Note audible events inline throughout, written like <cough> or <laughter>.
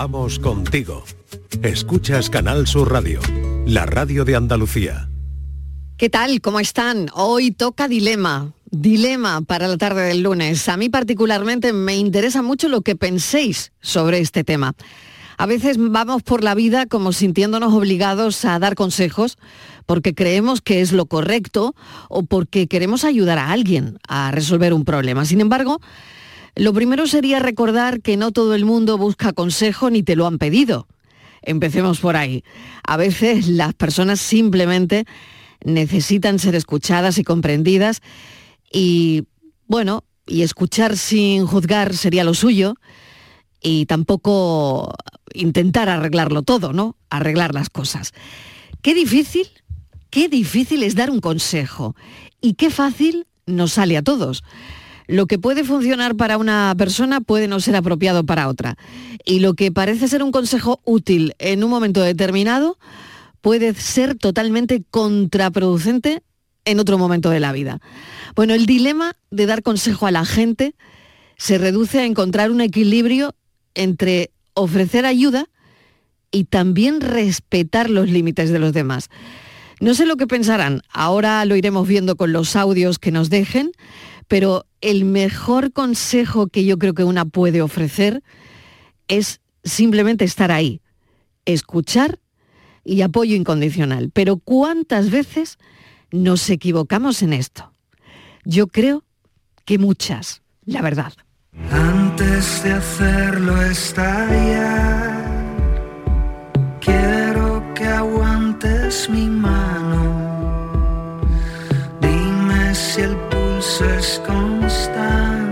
Vamos contigo. Escuchas Canal Sur Radio, la radio de Andalucía. ¿Qué tal? ¿Cómo están? Hoy toca dilema. Dilema para la tarde del lunes. A mí particularmente me interesa mucho lo que penséis sobre este tema. A veces vamos por la vida como sintiéndonos obligados a dar consejos porque creemos que es lo correcto o porque queremos ayudar a alguien a resolver un problema. Sin embargo, lo primero sería recordar que no todo el mundo busca consejo ni te lo han pedido. Empecemos por ahí. A veces <laughs> las personas simplemente necesitan ser escuchadas y comprendidas y, bueno, y escuchar sin juzgar sería lo suyo y tampoco intentar arreglarlo todo, ¿no? Arreglar las cosas. Qué difícil, qué difícil es dar un consejo y qué fácil nos sale a todos. Lo que puede funcionar para una persona puede no ser apropiado para otra. Y lo que parece ser un consejo útil en un momento determinado puede ser totalmente contraproducente en otro momento de la vida. Bueno, el dilema de dar consejo a la gente se reduce a encontrar un equilibrio entre ofrecer ayuda y también respetar los límites de los demás. No sé lo que pensarán, ahora lo iremos viendo con los audios que nos dejen, pero el mejor consejo que yo creo que una puede ofrecer es simplemente estar ahí, escuchar y apoyo incondicional. Pero ¿cuántas veces nos equivocamos en esto? Yo creo que muchas, la verdad. Antes de hacerlo estallar, quiero que aguantes mi mano. El pulso es constante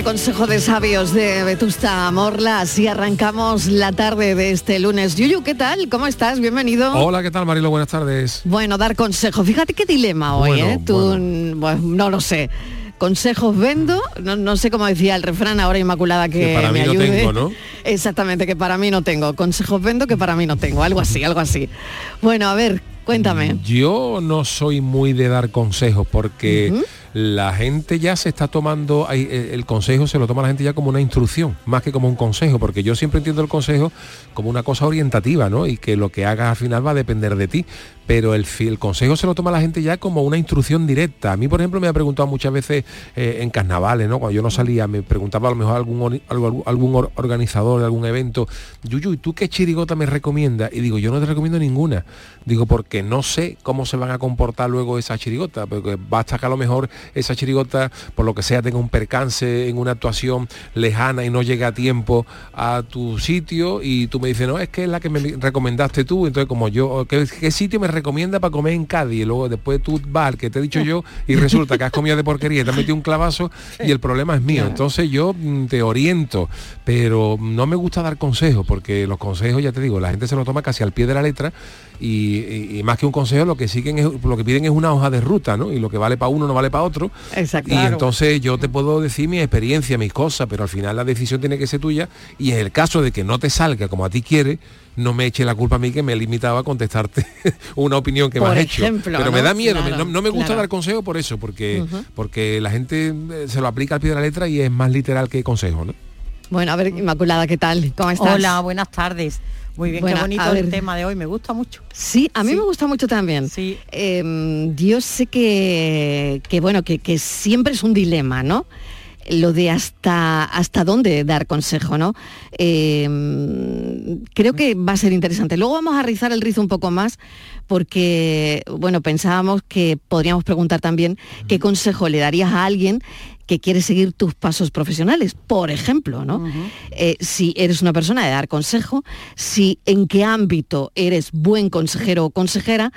de Consejo de Sabios de Vetusta Morla. Así arrancamos la tarde de este lunes. Yuyu, ¿qué tal? ¿Cómo estás? Bienvenido. Hola, ¿qué tal Marilo? Buenas tardes. Bueno, dar consejo. Fíjate qué dilema hoy, Bueno, ¿eh? Tú, bueno. bueno, no lo sé. Consejos vendo, no, no sé cómo decía el refrán ahora Inmaculada que, Que para me mí no ayude. tengo, ¿no? <laughs> Exactamente, que para mí no tengo. Consejos vendo que para mí no tengo. Algo así, algo así. Bueno, a ver, cuéntame. Yo no soy muy de dar consejos porque. La gente ya se está tomando, eh, el consejo se lo toma la gente ya como una instrucción, más que como un consejo, porque yo siempre entiendo el consejo como una cosa orientativa, ¿no? Y que lo que hagas al final va a depender de ti. Pero el, consejo se lo toma la gente ya como una instrucción directa. A mí, por ejemplo, me ha preguntado muchas veces eh, en carnavales, ¿no? Cuando yo no salía, me preguntaba a lo mejor algún, algún or- organizador de algún evento, Yuyu, ¿y tú qué chirigota me recomiendas? Y digo, yo no te recomiendo ninguna. Digo, porque no sé cómo se van a comportar luego esa chirigota, porque basta que a lo mejor esa chirigota, por lo que sea, tenga un percance en una actuación lejana y no llega a tiempo a tu sitio y tú me dices, no, es que es la que me recomendaste tú, entonces como yo, ¿qué, sitio me recomienda para comer en Cádiz? Y luego después tú vas al que te he dicho yo y resulta que has comido de porquería y te has metido un clavazo y el problema es mío. Entonces yo mm, te oriento, pero no me gusta dar consejos porque los consejos, ya te digo, la gente se lo toma casi al pie de la letra y, más que un consejo lo que siguen es, lo que piden es una hoja de ruta, ¿no? Y lo que vale para uno no vale para otro. Exacto. Y entonces yo te puedo decir mi experiencia, mis cosas, pero al final la decisión tiene que ser tuya y en el caso de que no te salga como a ti quiere, no me eche la culpa a mí que me he limitado a contestarte <laughs> una opinión que me has hecho. Pero me da miedo, no, me gusta dar consejo por eso, porque, porque la gente eh, se lo aplica al pie de la letra y es más literal que consejo, ¿no? Bueno, a ver, Inmaculada, ¿qué tal? ¿Cómo estás? Hola, buenas tardes. Muy bien, qué bonito el tema de hoy, me gusta mucho. Sí, a mí me gusta mucho también. Sí. Em, yo sé que, que bueno, que, siempre es un dilema, ¿no? lo de hasta hasta dónde dar consejo, ¿no? Em, creo que va a ser interesante. Luego vamos a rizar el rizo un poco más porque, bueno, pensábamos que podríamos preguntar también qué consejo le darías a alguien que quiere seguir tus pasos profesionales, por ejemplo, ¿no? Eh, si eres una persona de dar consejo, si en qué ámbito eres buen consejero o consejera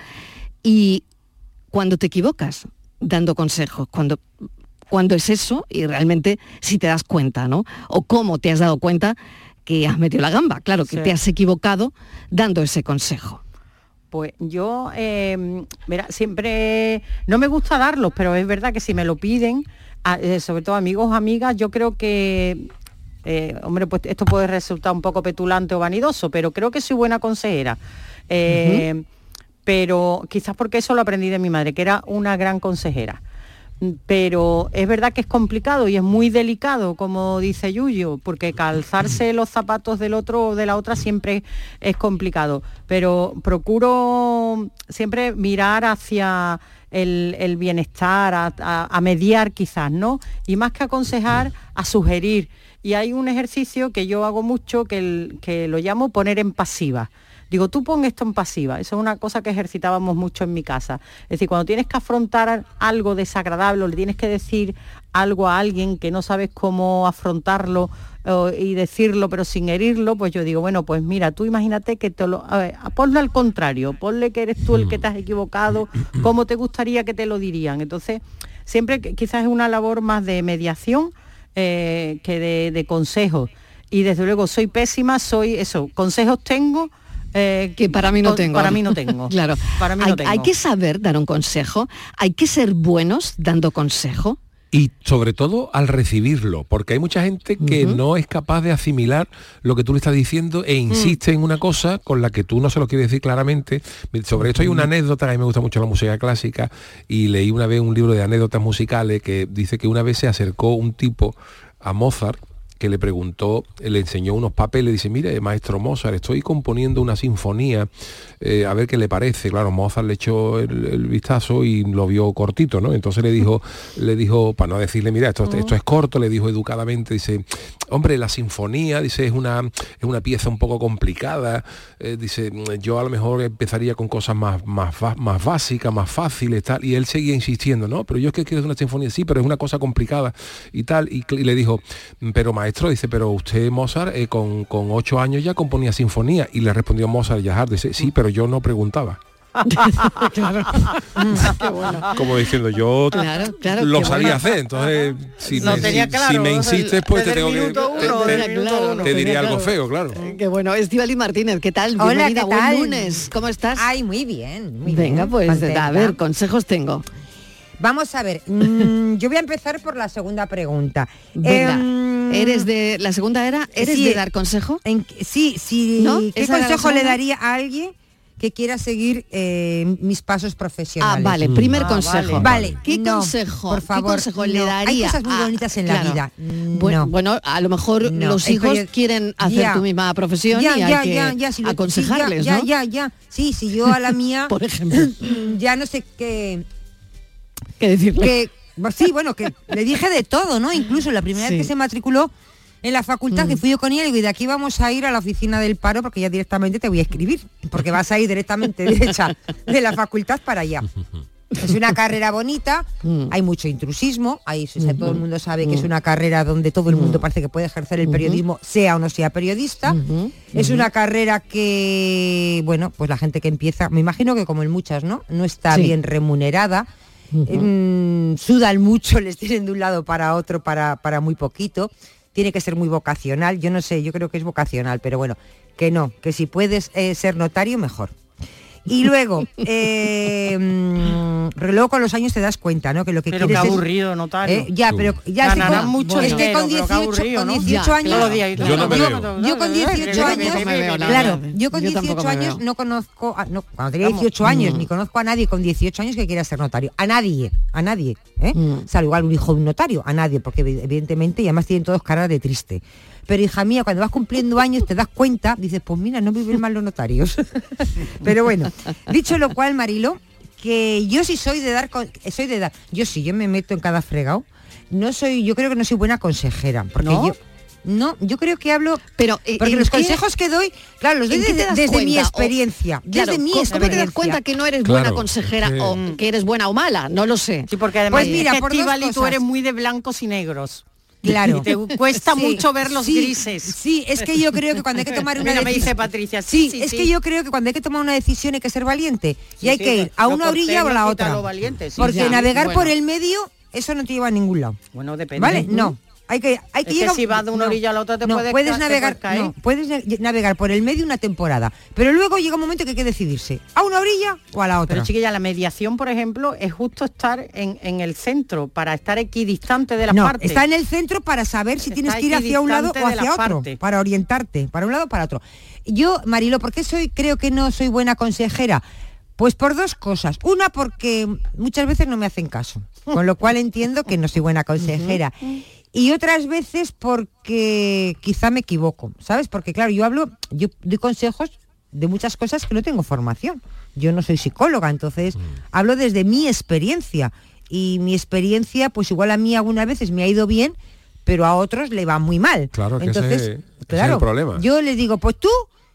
y cuando te equivocas dando consejos, cuando cuando es eso y realmente si te das cuenta, ¿no? O cómo te has dado cuenta que has metido la gamba, claro, que te has equivocado dando ese consejo. Pues yo, eh, mira, siempre, no me gusta darlos, pero es verdad que si me lo piden, eh, sobre todo amigos o amigas, yo creo que, eh, hombre, pues esto puede resultar un poco petulante o vanidoso, pero creo que soy buena consejera. Eh, pero quizás porque eso lo aprendí de mi madre, que era una gran consejera. Pero es verdad que es complicado y es muy delicado, como dice Yuyo, porque calzarse los zapatos del otro o de la otra siempre es complicado. Pero procuro siempre mirar hacia el, bienestar, a, mediar quizás, ¿no? Y más que aconsejar, a sugerir. Y hay un ejercicio que yo hago mucho que, que lo llamo poner en pasiva. Digo, tú pon esto en pasiva. Eso es una cosa que ejercitábamos mucho en mi casa. Es decir, cuando tienes que afrontar algo desagradable o le tienes que decir algo a alguien que no sabes cómo afrontarlo y decirlo pero sin herirlo, pues yo digo, bueno, pues mira, tú imagínate que te lo... A ver, ponlo al contrario, ponle que eres tú el que te has equivocado, cómo te gustaría que te lo dirían. Entonces, siempre quizás es una labor más de mediación eh, que de, de consejos. Y desde luego soy pésima, soy eso, consejos tengo, eh, que para mí no tengo. Para mí no tengo. <laughs> claro. Para mí no hay, tengo. hay, que saber dar un consejo, hay que ser buenos dando consejo y sobre todo al recibirlo, porque hay mucha gente que no es capaz de asimilar lo que tú le estás diciendo e insiste en una cosa con la que tú no se lo quieres decir claramente. Sobre esto hay una anécdota, a mí me gusta mucho la música clásica y leí una vez un libro de anécdotas musicales que dice que una vez se acercó un tipo a Mozart que le preguntó, le enseñó unos papeles, dice, mire, maestro Mozart, estoy componiendo una sinfonía, eh, a ver qué le parece. Claro, Mozart le echó el, vistazo y lo vio cortito, ¿no? Entonces le dijo, le dijo, para no decirle, mira, esto, esto es corto, le dijo educadamente, dice, hombre, la sinfonía, dice, es una, es una pieza un poco complicada, eh, dice, yo a lo mejor empezaría con cosas más, más, más básicas, más fáciles, tal, y él seguía insistiendo, no, pero yo es que quiero una sinfonía, sí, pero es una cosa complicada y tal, y, le dijo, pero maestro, dice, pero usted Mozart eh, con, con ocho años ya componía sinfonía, y le respondió Mozart Yahar, dice, sí, pero yo no preguntaba. <laughs> Como diciendo, yo lo sabía hacer, entonces si, me, insistes, pues te tengo que... te, diría algo feo, claro. Eh, qué bueno. Estivali Martínez, ¿qué tal? Hola, Bienvenida, buen lunes. ¿Cómo estás? Ay, muy bien. Venga, pues a ver, consejos tengo. Vamos a ver, mm, yo voy a empezar por la segunda pregunta. Em, ¿Eres de la segunda era? ¿Eres de dar consejo? sí, sí. ¿Qué consejo le daría a alguien que quiera seguir eh, mis pasos profesionales. Ah, vale, primer ah, consejo. Vale. ¿Qué consejo, por favor, le daría? Hay cosas muy bonitas en la vida. Bueno, bueno, a lo mejor los hijos quieren hacer tu misma profesión y hay que aconsejarles, ya, Ya, ya, Sí, si yo a la mía, <laughs> por ejemplo, <clears throat> ya no sé qué... ¿Qué decirle? Que, sí, bueno, que le dije de todo, ¿no? Incluso la primera vez que se matriculó en la facultad, que mm. fui yo con él y de aquí vamos a ir a la oficina del paro porque ya directamente te voy a escribir, porque vas a ir directamente <laughs> derecha de la facultad para allá. Es una carrera bonita, Mm. hay mucho intrusismo, o sea, todo el mundo sabe que es Mm. una carrera donde todo el mundo parece que puede ejercer el periodismo, sea o no sea periodista. Es una carrera que, bueno, pues la gente que empieza, me imagino que como en muchas, ¿no? No está Sí. bien remunerada. mm, sudan mucho, <laughs> les tienen de un lado para otro para, para muy poquito. Tiene que ser muy vocacional. Yo no sé, yo creo que es vocacional, pero bueno, que no, que si puedes eh, ser notario, mejor. Y luego, eh, mm, luego con los años te das cuenta, ¿no? Que lo que Pero quieres qué es- aburrido, notario. Eh, ya, pero ya es Ganarán con, mucho es que dinero, con pero qué 18, aburrido, con ¿no? 18 Ya, años Yo no me yo, veo. yo con 18 años, claro, yo con Yo 18 tampoco me años no conozco, a- no, cuando tenía Vamos. 18 años, Mm. ni conozco a nadie con 18 años que quiera ser notario. A nadie, a nadie. ¿eh? Mm. Salvo igual un hijo de un notario, a nadie, porque evi- evidentemente, y además tienen todos cara de triste. Pero hija mía, cuando vas cumpliendo años te das cuenta, dices, pues mira, no viven mal los notarios. <laughs> Pero bueno, dicho lo cual, Marilo, que yo sí soy de dar, con- soy de dar, yo sí, yo me meto en cada fregado. No soy, yo creo que no soy buena consejera, porque ¿No? yo no, yo creo que hablo Pero, eh, porque ¿en los qué- consejos que doy, claro, los doy ¿En qué te desde, desde mi? O- experiencia, Claro, desde mi ¿cómo experiencia. te das cuenta que no eres Claro, buena consejera que- o que eres buena o mala? No lo sé. Sí, porque además Pues mira, por dos Estíbaliz, tú cosas. eres muy de blancos y negros. Claro. Y te cuesta Sí, mucho ver los sí, grises. Sí, es que yo creo que cuando hay que tomar <laughs> una Mira, me decisión- dice Patricia, Sí, es que yo creo que cuando hay que tomar una decisión hay que ser valiente y hay que ir a una orilla o a la otra. valiente, Porque ya, navegar bueno. por el medio eso no te lleva a ningún lado. Bueno, depende. ¿Vale? No. Hay que, hay que Es que llegar- si vas de una no, orilla a la otra te no, puedes puedes navegar, puedes no, navegar por el medio una temporada, pero luego llega un momento que hay que decidirse a una orilla o a la otra. Pero chiquilla, la mediación, por ejemplo, es justo estar en, en el centro para estar equidistante de las no, partes. está en el centro para saber si Está tienes que ir hacia un lado o hacia otro, partes. para orientarte, para un lado o para otro. Yo, Marilo, ¿por qué soy, creo que no soy buena consejera? Pues por dos cosas. Una, porque muchas veces no me hacen caso, con lo cual entiendo que no soy buena consejera. Y otras veces porque quizá me equivoco, ¿sabes? Porque claro, yo hablo, yo doy consejos de muchas cosas que no tengo formación. Yo no soy psicóloga, entonces hablo desde mi experiencia. Y mi experiencia, pues igual a mí algunas veces me ha ido bien, pero a otros le va muy mal. Claro, que ese entonces, es- ese es claro, el problema. yo les digo, pues tú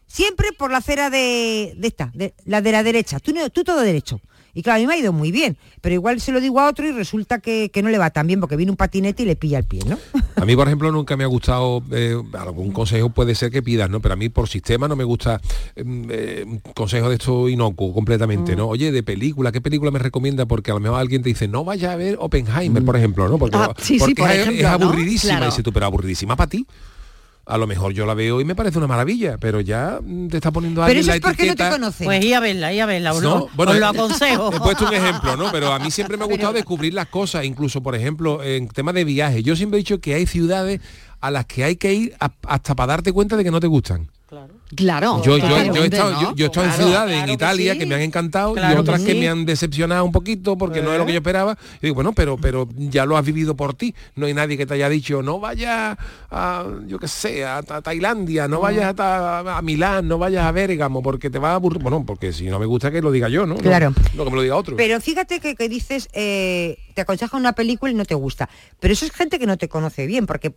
siempre por la acera de, de esta, de la de la derecha, tú, no- tú todo derecho. Y claro, a mí me ha ido muy bien, pero igual se lo digo a otro y resulta que, que no le va tan bien porque viene un patinete y le pilla el pie, ¿no? A mí, por ejemplo, nunca me ha gustado, eh, algún consejo puede ser que pidas, ¿no? Pero a mí por sistema no me gusta mm, eh, un consejo de esto inocuo completamente, Mm. ¿no? Oye, de película, ¿qué película me recomienda? Porque a lo mejor alguien te dice, no vaya a ver Oppenheimer, por ejemplo, ¿no? Porque, Ah, sí, sí, por es, ejemplo, es ¿no? aburridísima. Claro. Y dices tú, pero aburridísima para ti. A lo mejor yo la veo y me parece una maravilla, pero ya mm, te está poniendo Pero alguien eso la es porque no te conocen. Pues ir a verla, ir a verla, os, No, lo, bueno, os lo he- aconsejo. He puesto un ejemplo, ¿no? Pero a mí siempre me ha <laughs> gustado descubrir las cosas, incluso, por ejemplo, en tema de viajes. Yo siempre he dicho que hay ciudades a las que hay que ir a- hasta para darte cuenta de que no te gustan. Claro. Yo, yo, yo he estado, ¿no? yo, yo he estado Claro, en ciudades claro en que Italia sí. que me han encantado y Claro que otras que, sí. me han decepcionado un poquito porque no es lo que yo esperaba. Y digo, bueno, pero, pero ya lo has vivido por ti. No hay nadie que te haya dicho, no vayas a, yo qué sé, a, Ta- Tailandia, no vayas a, a Milán, no vayas a Bérgamo, porque te va a aburrir. Bueno, porque si no me gusta que lo diga yo, ¿no? No- Claro. No, que me lo diga otro. Pero fíjate que, que dices, eh, te aconseja una película y no te gusta. Pero eso es gente que no te conoce bien, porque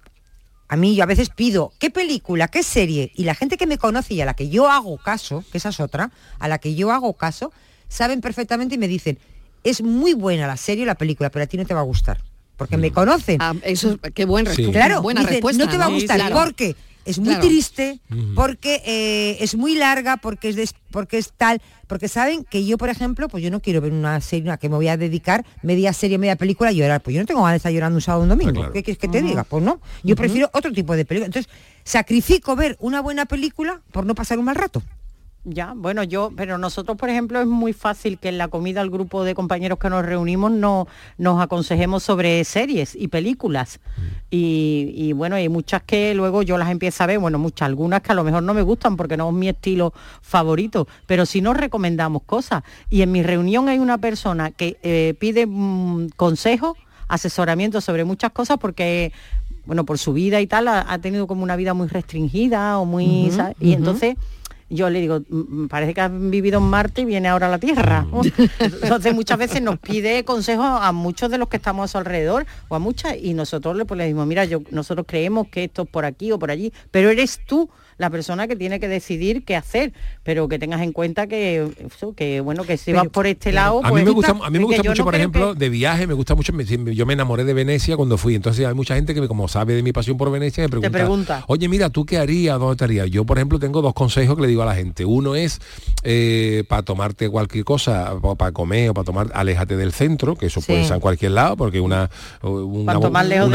a mí yo a veces pido, ¿qué película, qué serie? Y la gente que me conoce y a la que yo hago caso, que esa es otra, a la que yo hago caso, saben perfectamente y me dicen, es muy buena la serie o la película, pero a ti no te va a gustar. Porque me conocen. Ah, eso es- qué buen Sí. Claro, buena dicen, respuesta. no te va a Sí, gustar claro. porque es muy Claro. triste, porque eh, es muy larga, porque es des- porque es tal, porque saben que yo, por ejemplo, pues yo no quiero ver una serie una que me voy a dedicar media serie, media película a llorar, pues yo no tengo ganas de estar llorando un sábado o un domingo. Ah, claro. ¿Qué quieres que te diga? Pues no, yo prefiero otro tipo de película. Entonces, sacrifico ver una buena película por no pasar un mal rato. Ya, bueno, yo, pero nosotros, por ejemplo, es muy fácil que en la comida al grupo de compañeros que nos reunimos no, nos aconsejemos sobre series y películas. Y, y, bueno, hay muchas que luego yo las empiezo a ver, bueno, muchas, algunas que a lo mejor no me gustan porque no es mi estilo favorito, pero sí nos recomendamos cosas. Y en mi reunión hay una persona que eh, pide mm, consejos, asesoramiento sobre muchas cosas porque bueno, por su vida y tal, ha, ha tenido como una vida muy restringida o muy... ¿sabes? Y entonces yo le digo, "Mm, parece que has vivido en Marte y viene ahora a la Tierra. <laughs> Entonces muchas veces nos pide consejos a muchos de los que estamos a su alrededor o a muchas y nosotros le, pues, le decimos, mira, yo, nosotros creemos que esto es por aquí o por allí, pero eres tú la persona que tiene que decidir qué hacer, pero que tengas en cuenta que, bueno, que si vas por este lado, A mí pues, me gusta, a mí me que gusta yo mucho, no por ejemplo, que- de viaje, me gusta mucho, me- yo me enamoré de Venecia cuando fui, entonces hay mucha gente que como sabe de mi pasión por Venecia me pregunta, pregunta. oye, mira, ¿tú qué harías? ¿Dónde te harías? Yo, por ejemplo, tengo dos consejos que le digo a la gente. Uno es para tomarte cualquier cosa, para comer o para tomar, aléjate del centro, que eso Sí. puede ser en cualquier lado, porque una, una,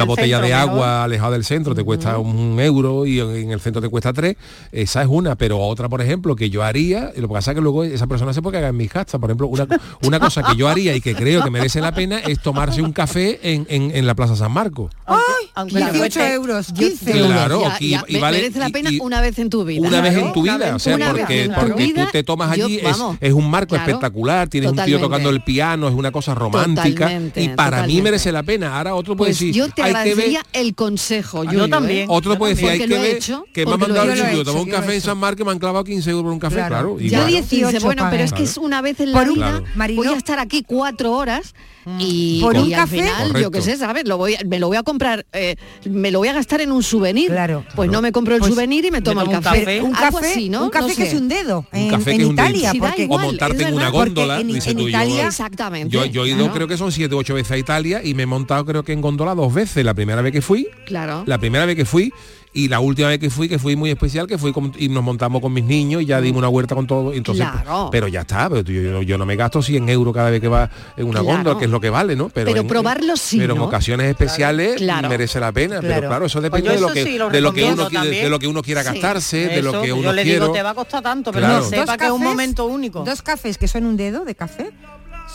botella centro, de agua alejado del centro te cuesta un euro y en el centro te cuesta tres. Esa es una, pero otra, por ejemplo, que yo haría, y lo que pasa es que luego esa persona se puede cagar en mis gastos. Por ejemplo, una, una cosa que yo haría y que creo que merece la pena es tomarse un café en, en- en la Plaza San Marcos. aunque- aunque le 18 cueste- euros, Yo- 15 yo- euros. Claro, ya- y- ya, y me- vale- merece la pena y- una vez en tu vida. Una vez en tu vida, o sea, una porque, porque vida, tú te tomas yo- allí, es, es un marco claro, espectacular, tienes un tío tocando el piano, es una cosa romántica Totalmente, y para mí merece la pena. Ahora otro puede Pues decir, yo te hay que ver, el consejo. yo Yo, ¿eh? también. otro puede decir, hay que ver que me ha mandado el Yo he un café en. San y me han clavado 15 euros por un café, Claro. claro. Ya igual. Claro, 18 dice, bueno, pero es que es una vez en Por la un- vida, voy a estar aquí cuatro horas y, Por un y al café- final, yo qué sé, ¿sabes? Lo voy a- me lo voy a comprar, eh, me lo voy a gastar en un souvenir. Claro. Pues no me compro el Pues souvenir y me tomo el tomo un café. un Algo café, así, ¿no? un café No que sé. es un dedo Un en, café en que es un Italia, dedo. Sí, igual. o montarte en una góndola, Porque en- dice en tú, yo- Italia- Exactamente. Yo, yo he ido claro. creo que son siete o ocho veces a Italia y me he montado creo que en góndola dos veces. La primera vez que fui, Claro. la primera vez que fui y la última vez que fui, que fui muy especial, que fui con- y nos montamos con mis niños y ya dimos una huerta con todo. Entonces, Claro. Pero ya está, pero yo, yo- yo no me gasto 100 euros cada vez que va en una Claro. góndola, que es lo que vale, ¿no? Pero en- probarlo sí, Pero en ocasiones especiales Claro. merece la pena. Pero Claro. eso depende Pues de yo lo que, sí lo de lo que uno quiere- de también. lo que uno quiera Sí. gastarse, de lo que yo uno le quiere. digo, te va a costar tanto, pero Claro. no sepa Dos que es un cafés- momento único. Dos cafés que son un dedo de café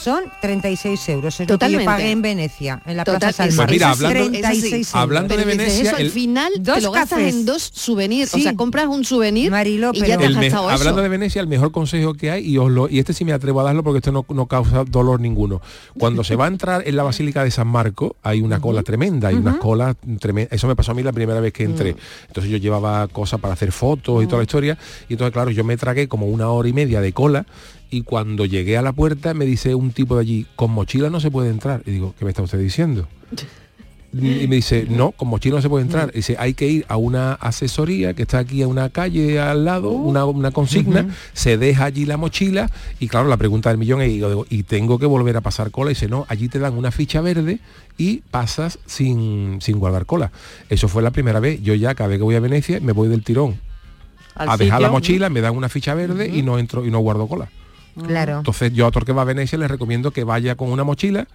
son 36 euros. Es lo que Totalmente. yo pagué en Venecia, en la Total, Plaza San Pues mira, sí, hablando- eso sí. 36 euros. Hablando de Venecia, eso, al final Dos te lo gastas cafés. en dos souvenirs. O Sí. sea, compras un souvenir Marilo, y ya pero- te has El me- gastado eso. hablando de Venecia, el mejor consejo que hay, y os lo, y este sí me atrevo a darlo porque esto no, no causa dolor ninguno. Cuando se va a entrar en la Basílica de San Marco, hay una cola tremenda, hay unas colas tremendas. Eso me pasó a mí la primera vez que entré. Entonces yo llevaba cosas para hacer fotos y toda la historia. Y entonces, claro, yo me tragué como una hora y media de cola. Y cuando llegué a la puerta me dice un tipo de allí, con mochila no se puede entrar. Y digo, ¿qué me está usted diciendo? Y me dice, no, con mochila no se puede entrar. Y dice, hay que ir a una asesoría que está aquí a una calle al lado, una, una consigna, se deja allí la mochila y claro, la pregunta del millón es, y, digo, y tengo que volver a pasar cola. Y dice, no, allí te dan una ficha verde y pasas sin, sin guardar cola. Eso fue la primera vez. Yo ya cada vez que voy a Venecia me voy del tirón Al a dejar la mochila, me dan una ficha verde y no entro y no guardo cola. Claro. Entonces yo a otro que va a Venecia les recomiendo que vaya con una mochila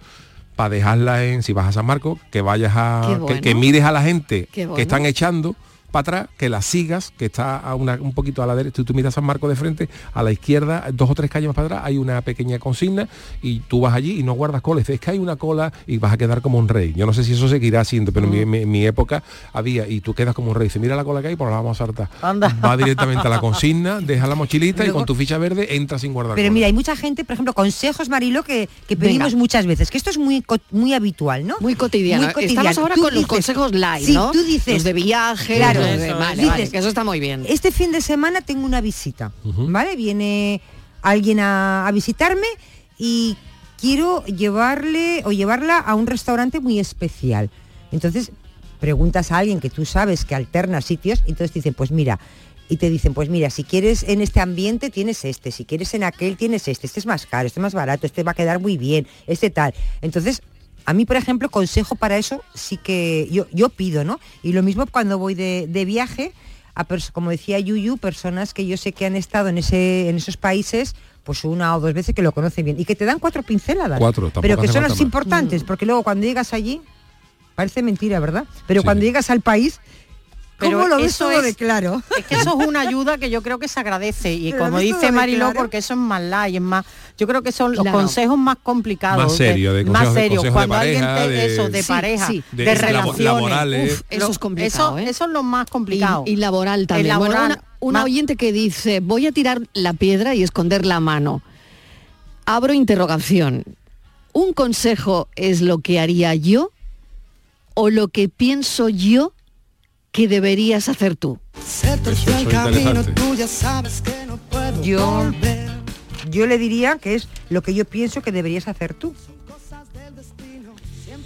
para dejarla en, si vas a San Marcos, que vayas a, que- mires a la gente bueno. que están echando para atrás, que la sigas, que está a una- un poquito a la derecha, tú, tú miras San Marcos de frente, a la izquierda, dos o tres calles más para atrás, hay una pequeña consigna y tú vas allí y no guardas dices, es que hay una cola y vas a quedar como un rey. Yo no sé si eso seguirá siendo, pero en mi, mi- mi época había, y tú quedas como un rey. Dice, mira la cola que hay, pues la vamos a saltar. Anda. Va directamente a la consigna, deja la mochilita y con tu ficha verde entra sin guardar Pero cola. mira, hay mucha gente, por ejemplo, consejos, Marilo, que, que pedimos Venga. muchas veces, que esto es muy, muy habitual, ¿no? Muy cotidiano. Muy cotidiano. Estamos ahora Tú con los consejos light, sí, ¿no? tú dices- Los de viaje, Claro, eso, vale, vale, Dices, que eso está muy bien. Este fin de semana tengo una visita, ¿vale? Viene alguien a, a visitarme y quiero llevarle o llevarla a un restaurante muy especial. Entonces preguntas a alguien que tú sabes que alterna sitios y entonces te dicen, pues mira, y te dicen, pues mira, si quieres en este ambiente tienes este, si quieres en aquel tienes este, este es más caro, este es más barato, este va a quedar muy bien, este tal. Entonces, a mí, por ejemplo, consejo para eso sí que yo, yo pido, ¿no? Y lo mismo cuando voy de, de viaje, a pers- como decía Yuyu, personas que yo sé que han estado en, ese, en esos países pues una o dos veces que lo conocen bien y que te dan cuatro pinceladas. Cuatro, tampoco pero que son las más. importantes, porque luego cuando llegas allí, parece mentira, ¿verdad? Pero Sí, cuando llegas al país, ¿cómo Pero lo ves eso todo es- de claro? Es que eso es una ayuda que yo creo que se agradece y Pero como dice Mariló, claro. porque eso es más light, es más, yo creo que son los Claro. consejos más complicados, Más serio, de más serios, de cuando alguien te, de- eso de Sí, pareja, sí. de, relaciones, laborales. Uf, eso es complicado, eso, ¿eh? eso es lo más complicado. Y, y laboral también. Bueno, laboral, una, una más- oyente que dice, voy a tirar la piedra y esconder la mano. Abro interrogación. ¿Un consejo es lo que haría yo o lo que pienso yo que deberías hacer tú? Yo-. Yo le diría que es lo que yo pienso que deberías hacer tú.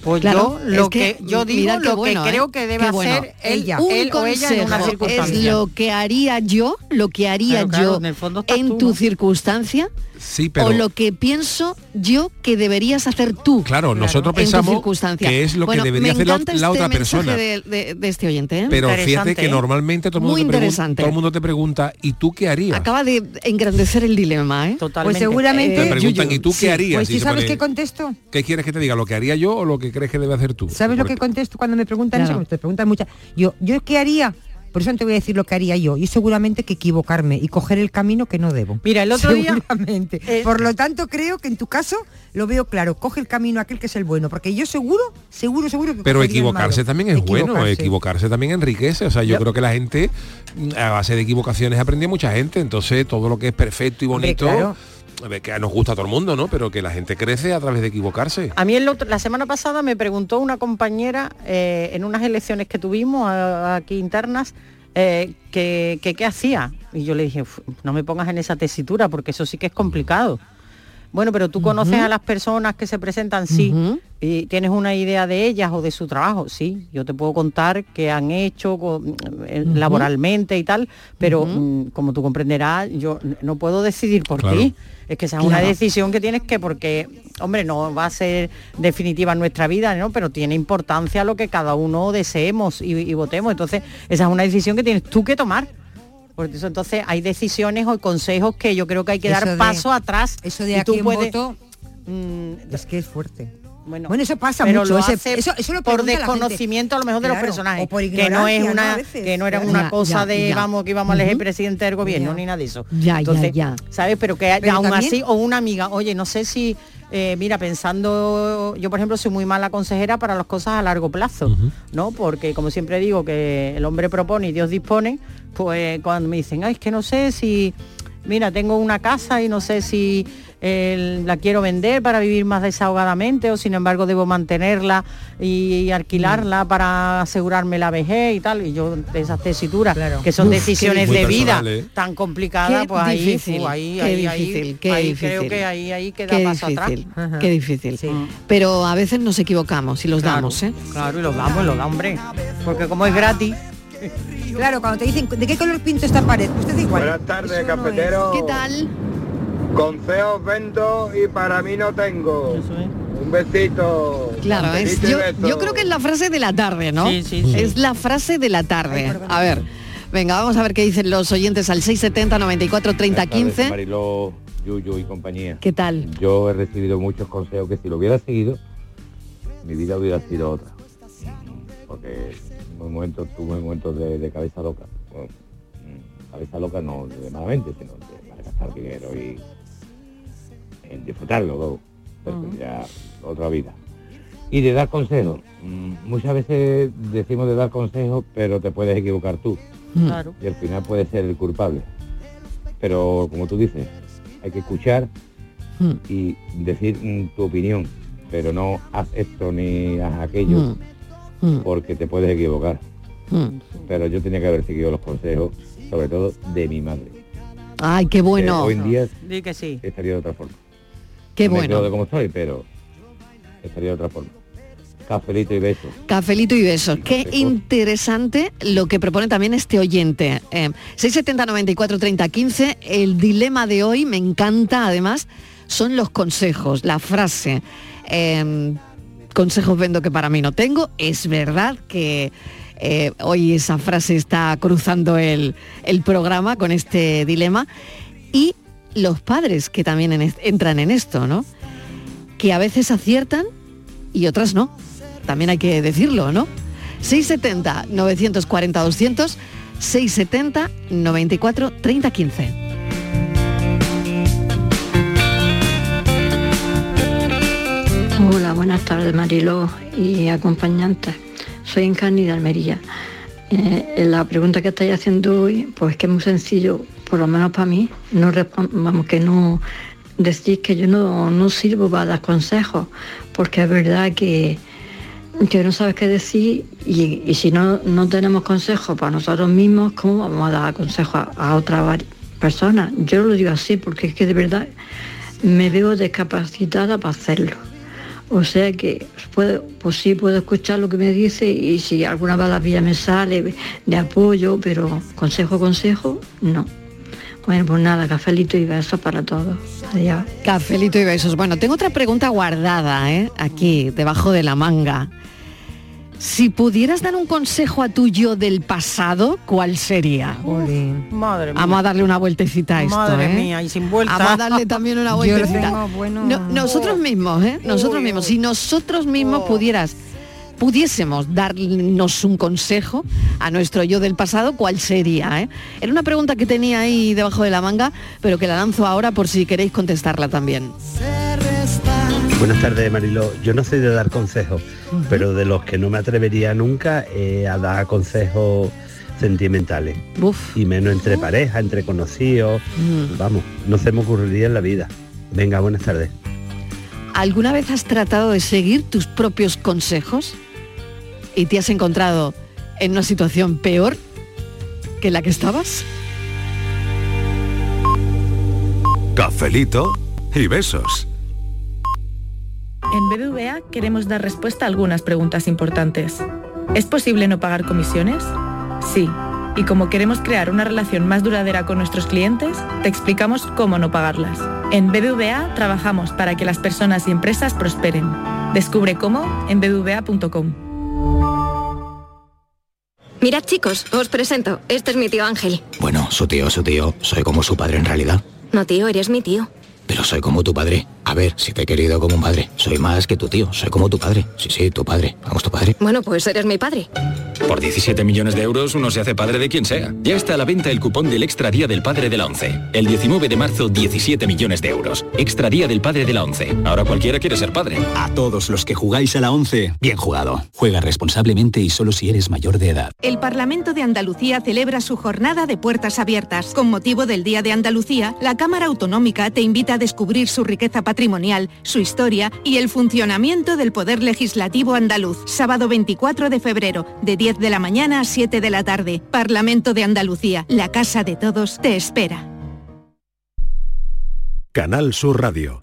Pues Claro, yo lo es que, que, yo digo lo bueno, que ¿eh? creo que debe bueno. hacer él, Ella. Un él o ella en una consejo circunstancia. es lo que haría yo, lo que haría Claro, claro, yo en el fondo estás en tú, tu ¿no? circunstancia Sí, pero... o lo que pienso yo que deberías hacer tú. Claro, nosotros pensamos que es lo Bueno, que debería hacer la, otra este persona. De, de- de este oyente. ¿eh? Pero fíjate que ¿eh? normalmente todo el, mundo Muy te pregunta, interesante. todo el mundo te pregunta, ¿y tú qué harías? Acaba de engrandecer el dilema, ¿eh? Totalmente. Pues seguramente- te preguntan, ¿y tú qué harías? Pues Y ¿sí se sabes pone, qué contesto? ¿Qué quieres que te diga? ¿Lo que haría yo o lo que crees que debe hacer tú? ¿Sabes lo que contesto cuando me preguntan Claro. eso? Te preguntan muchas. Yo, ¿yo qué haría? Por eso no te voy a decir lo que haría yo. Y seguramente que equivocarme y coger el camino que no debo. Mira, el otro día- Seguramente. <laughs> eh, Por lo tanto, creo que en tu caso lo veo claro. Coge el camino aquel que es el bueno. Porque yo seguro, seguro, seguro que Pero equivocarse malo. también es bueno, Equivocarse. también enriquece. O sea, yo, creo que la gente, mm, a base de equivocaciones, aprende mucha gente. Entonces, todo lo que es perfecto y Hombre, bonito, claro. Que nos gusta a todo el mundo, ¿no? Pero que la gente crece a través de equivocarse. A mí la semana pasada me preguntó una compañera eh, en unas elecciones que tuvimos aquí internas eh, que, qué hacía. Y yo le dije, "Uf, no me pongas en esa tesitura porque eso sí que es complicado. Bueno, pero tú conoces a las personas que se presentan, sí, y tienes una idea de ellas o de su trabajo, sí. Yo te puedo contar qué han hecho con- eh, laboralmente y tal, pero mm, como tú comprenderás, yo no puedo decidir por Claro. ti. Es que esa es una decisión que tienes que, porque, hombre, no va a ser definitiva en nuestra vida, ¿no? Pero tiene importancia lo que cada uno deseemos y, y votemos. Entonces, esa es una decisión que tienes tú que tomar. Por eso, entonces, hay decisiones o consejos que yo creo que hay que Eso dar de- paso atrás. Eso de y aquí tú en puedes- voto Mm, es que es fuerte. bueno, Bueno, eso pasa pero mucho, lo ese- hace eso- eso lo por desconocimiento a lo mejor de los personajes o por que no es una que no era una cosa ya, de ya. vamos que íbamos a elegir presidente del gobierno Ya. ni nada de eso Ya, ya, entonces ya. sabes pero que Pero aún también- así o una amiga oye no sé si eh, mira pensando yo por ejemplo soy muy mala consejera para las cosas a largo plazo no porque como siempre digo que el hombre propone y Dios dispone pues cuando me dicen ay es que no sé si mira, tengo una casa y no sé si eh, la quiero vender para vivir más desahogadamente o sin embargo debo mantenerla y, alquilarla para asegurarme la vejez y tal. Y yo de esas tesituras, Claro. que son Uf, decisiones de vida personal, ¿eh? tan complicadas, Qué pues ahí, difícil, ahí, qué ahí, ahí, qué ahí difícil. creo que ahí, ahí queda Qué paso atrás. difícil, Ajá. qué difícil. Sí. Pero a veces nos equivocamos y los Claro, damos, ¿eh? Claro, y los damos, y los da, hombre. Porque como es gratis, Claro, cuando te dicen, ¿de qué color pinto esta pared? Pues te da igual. Buenas tardes, Eso no es- cafetero. ¿Qué tal? Consejos vendo y para mí no tengo. Un besito. Claro, es, yo, beso. yo creo que es la frase de la tarde, ¿no? Sí, sí, sí. Es la frase de la tarde. A ver, venga, vamos a ver qué dicen los oyentes al 670 94 30 15. Mariló, Yuyu y compañía. ¿Qué tal? Yo he recibido muchos consejos que si lo hubiera seguido, mi vida hubiera sido otra. Porque en momentos tuve momentos de, de cabeza loca. Bueno, mm, cabeza loca no de malamente, sino de malgastar dinero y en disfrutarlo luego. Ya otra vida. Y de dar consejos. Mm, Muchas veces decimos de dar consejos, pero te puedes equivocar tú claro. y al final puede ser el culpable. Pero como tú dices, hay que escuchar Mm, y decir mm, tu opinión, pero no haz esto ni haz aquello, mm, mm, porque te puedes equivocar. mm. Pero yo tenía que haber seguido los consejos, sobre todo de mi madre. Ay, qué bueno, Eh, hoy en día Di que sí. estaría de otra forma. qué No me de bueno. como estoy, pero estaría de otra forma. Cafelito y besos. Cafelito y besos. Qué interesante lo que propone también este oyente. Eh, 670 94 30 15. El dilema de hoy, me encanta además, son los consejos, la frase. eh, consejos vendo que para mí no tengo. Es verdad que eh, hoy esa frase está cruzando el, el programa con este dilema. Y los padres que también en entran en esto, ¿no? Que a veces aciertan y otras no. También hay que decirlo, ¿no? 670 940 200 670 94 30 15. Hola, buenas tardes Mariló y acompañantes. Soy Encarni de Almería. Eh, la pregunta que estáis haciendo hoy, pues que es muy sencillo, por lo menos para mí, no vamos que no decís que yo no, no sirvo para dar consejos, porque es verdad que que no sabes qué decir y, y si no, no tenemos consejos para nosotros mismos, ¿cómo vamos a dar consejos a, a otras personas? Yo lo digo así porque es que de verdad me veo discapacitada para hacerlo. O sea que puedo, pues sí puedo escuchar lo que me dice y si alguna vía me sale de apoyo, pero consejo, consejo, no. Bueno, pues nada, cafelito y besos para todos. Adiós. Cafelito y besos. Bueno, tengo otra pregunta guardada, ¿eh? Aquí, debajo de la manga. Si pudieras dar un consejo a tu yo del pasado, ¿cuál sería? Madre mía. Vamos a darle una vueltecita a esto, Madre ¿eh? mía, y sin vuelta. Vamos a darle también una <laughs> Yo vueltecita. tengo bueno- No- nosotros mismos, ¿eh? Nosotros Uy, mismos. Si nosotros mismos pudieras, pudiésemos darnos un consejo a nuestro yo del pasado, ¿cuál sería? eh? Era una pregunta que tenía ahí debajo de la manga, pero que la lanzo ahora por si queréis contestarla también. Buenas tardes, Marilo. Yo no soy de dar consejos, pero de los que no me atrevería nunca eh, a dar consejos sentimentales. Y menos entre pareja, entre conocidos. Vamos, no se me ocurriría en la vida. Venga, buenas tardes. ¿Alguna vez has tratado de seguir tus propios consejos y te has encontrado en una situación peor que la que estabas? Cafelito y besos. En BBVA queremos dar respuesta a algunas preguntas importantes. ¿Es posible no pagar comisiones? Sí. Y como queremos crear una relación más duradera con nuestros clientes, te explicamos cómo no pagarlas. En BBVA trabajamos para que las personas y empresas prosperen. Descubre cómo en bbva.com. Mirad chicos, os presento. Este es mi tío Ángel. Bueno, su tío, su tío. Soy como su padre en realidad. No tío, eres mi tío. Pero soy como tu padre. A ver, si te he querido como un padre. Soy más que tu tío. Soy como tu padre. Sí, sí, tu padre. Vamos, tu padre. Bueno, pues eres mi padre. Por 17 millones de euros uno se hace padre de quien sea. Ya está a la venta el cupón del Extra Día del Padre de la ONCE. El 19 de marzo, 17 millones de euros. Extra Día del Padre de la ONCE. Ahora cualquiera quiere ser padre. A todos los que jugáis a la 11, bien jugado. Juega responsablemente y solo si eres mayor de edad. El Parlamento de Andalucía celebra su jornada de puertas abiertas. Con motivo del Día de Andalucía, la Cámara Autonómica te invita a descubrir su riqueza patrimonial, su historia y el funcionamiento del Poder Legislativo andaluz. Sábado 24 de febrero, de 10 de la mañana a 7 de la tarde. Parlamento de Andalucía, la casa de todos, te espera. Canal Sur Radio.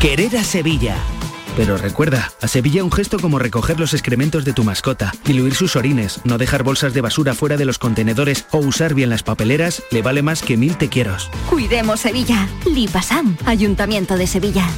Querer a Sevilla. Pero recuerda, a Sevilla un gesto como recoger los excrementos de tu mascota, diluir sus orines, no dejar bolsas de basura fuera de los contenedores o usar bien las papeleras le vale más que mil te quieros. Cuidemos Sevilla. Lipasam, Ayuntamiento de Sevilla.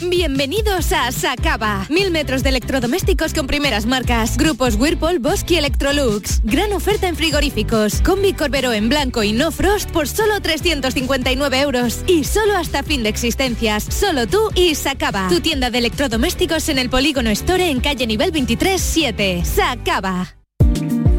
Bienvenidos a Sacaba. Mil metros de electrodomésticos con primeras marcas. Grupos Whirlpool, Bosque y Electrolux. Gran oferta en frigoríficos. Combi Corbero en blanco y no frost por solo 359 euros. Y solo hasta fin de existencias. Solo tú y Sacaba. Tu tienda de electrodomésticos en el Polígono Store en calle nivel 23 7. Sacaba.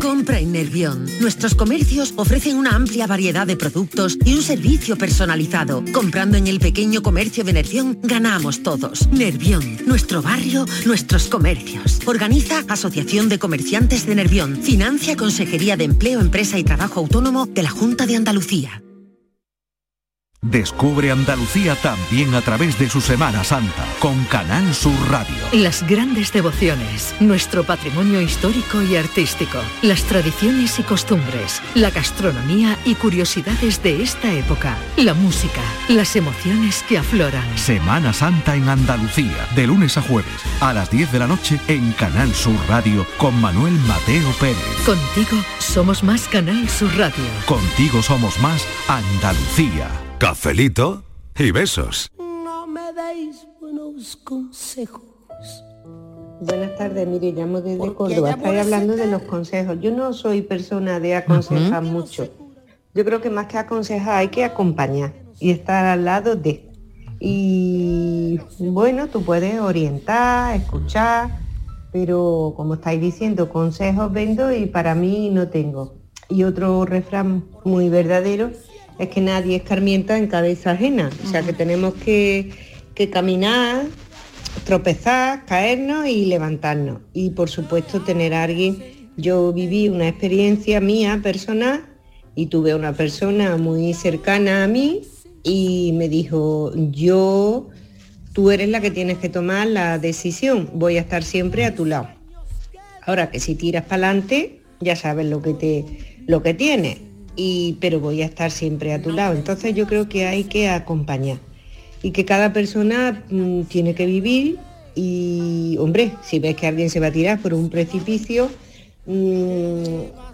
Compra en Nervión. Nuestros comercios ofrecen una amplia variedad de productos y un servicio personalizado. Comprando en el pequeño comercio de Nervión, ganamos todos. Nervión, nuestro barrio, nuestros comercios. Organiza Asociación de Comerciantes de Nervión. Financia Consejería de Empleo, Empresa y Trabajo Autónomo de la Junta de Andalucía. Descubre Andalucía también a través de su Semana Santa con Canal Sur Radio. Las grandes devociones, nuestro patrimonio histórico y artístico, las tradiciones y costumbres, la gastronomía y curiosidades de esta época, la música, las emociones que afloran. Semana Santa en Andalucía, de lunes a jueves, a las 10 de la noche en Canal Sur Radio con Manuel Mateo Pérez. Contigo somos más Canal Sur Radio. Contigo somos más Andalucía. Cafelito y besos. No me deis buenos consejos. Buenas tardes, mire, llamo desde Córdoba. Estáis hablando de los consejos. Yo no soy persona de aconsejar mucho. Yo creo que más que aconsejar hay que acompañar y estar al lado de. Y bueno, tú puedes orientar, escuchar, pero como estáis diciendo, consejos vendo y para mí no tengo. Y otro refrán muy verdadero es que nadie escarmienta en cabeza ajena, o sea que tenemos que, que caminar, tropezar, caernos y levantarnos. Y por supuesto tener a alguien, yo viví una experiencia mía personal y tuve una persona muy cercana a mí y me dijo, yo, tú eres la que tienes que tomar la decisión, voy a estar siempre a tu lado. Ahora que si tiras para adelante, ya sabes lo que te lo que tienes, pero voy a estar siempre a tu lado. Entonces yo creo que hay que acompañar y que cada persona mm, tiene que vivir y, hombre, si ves que alguien se va a tirar por un precipicio, mm,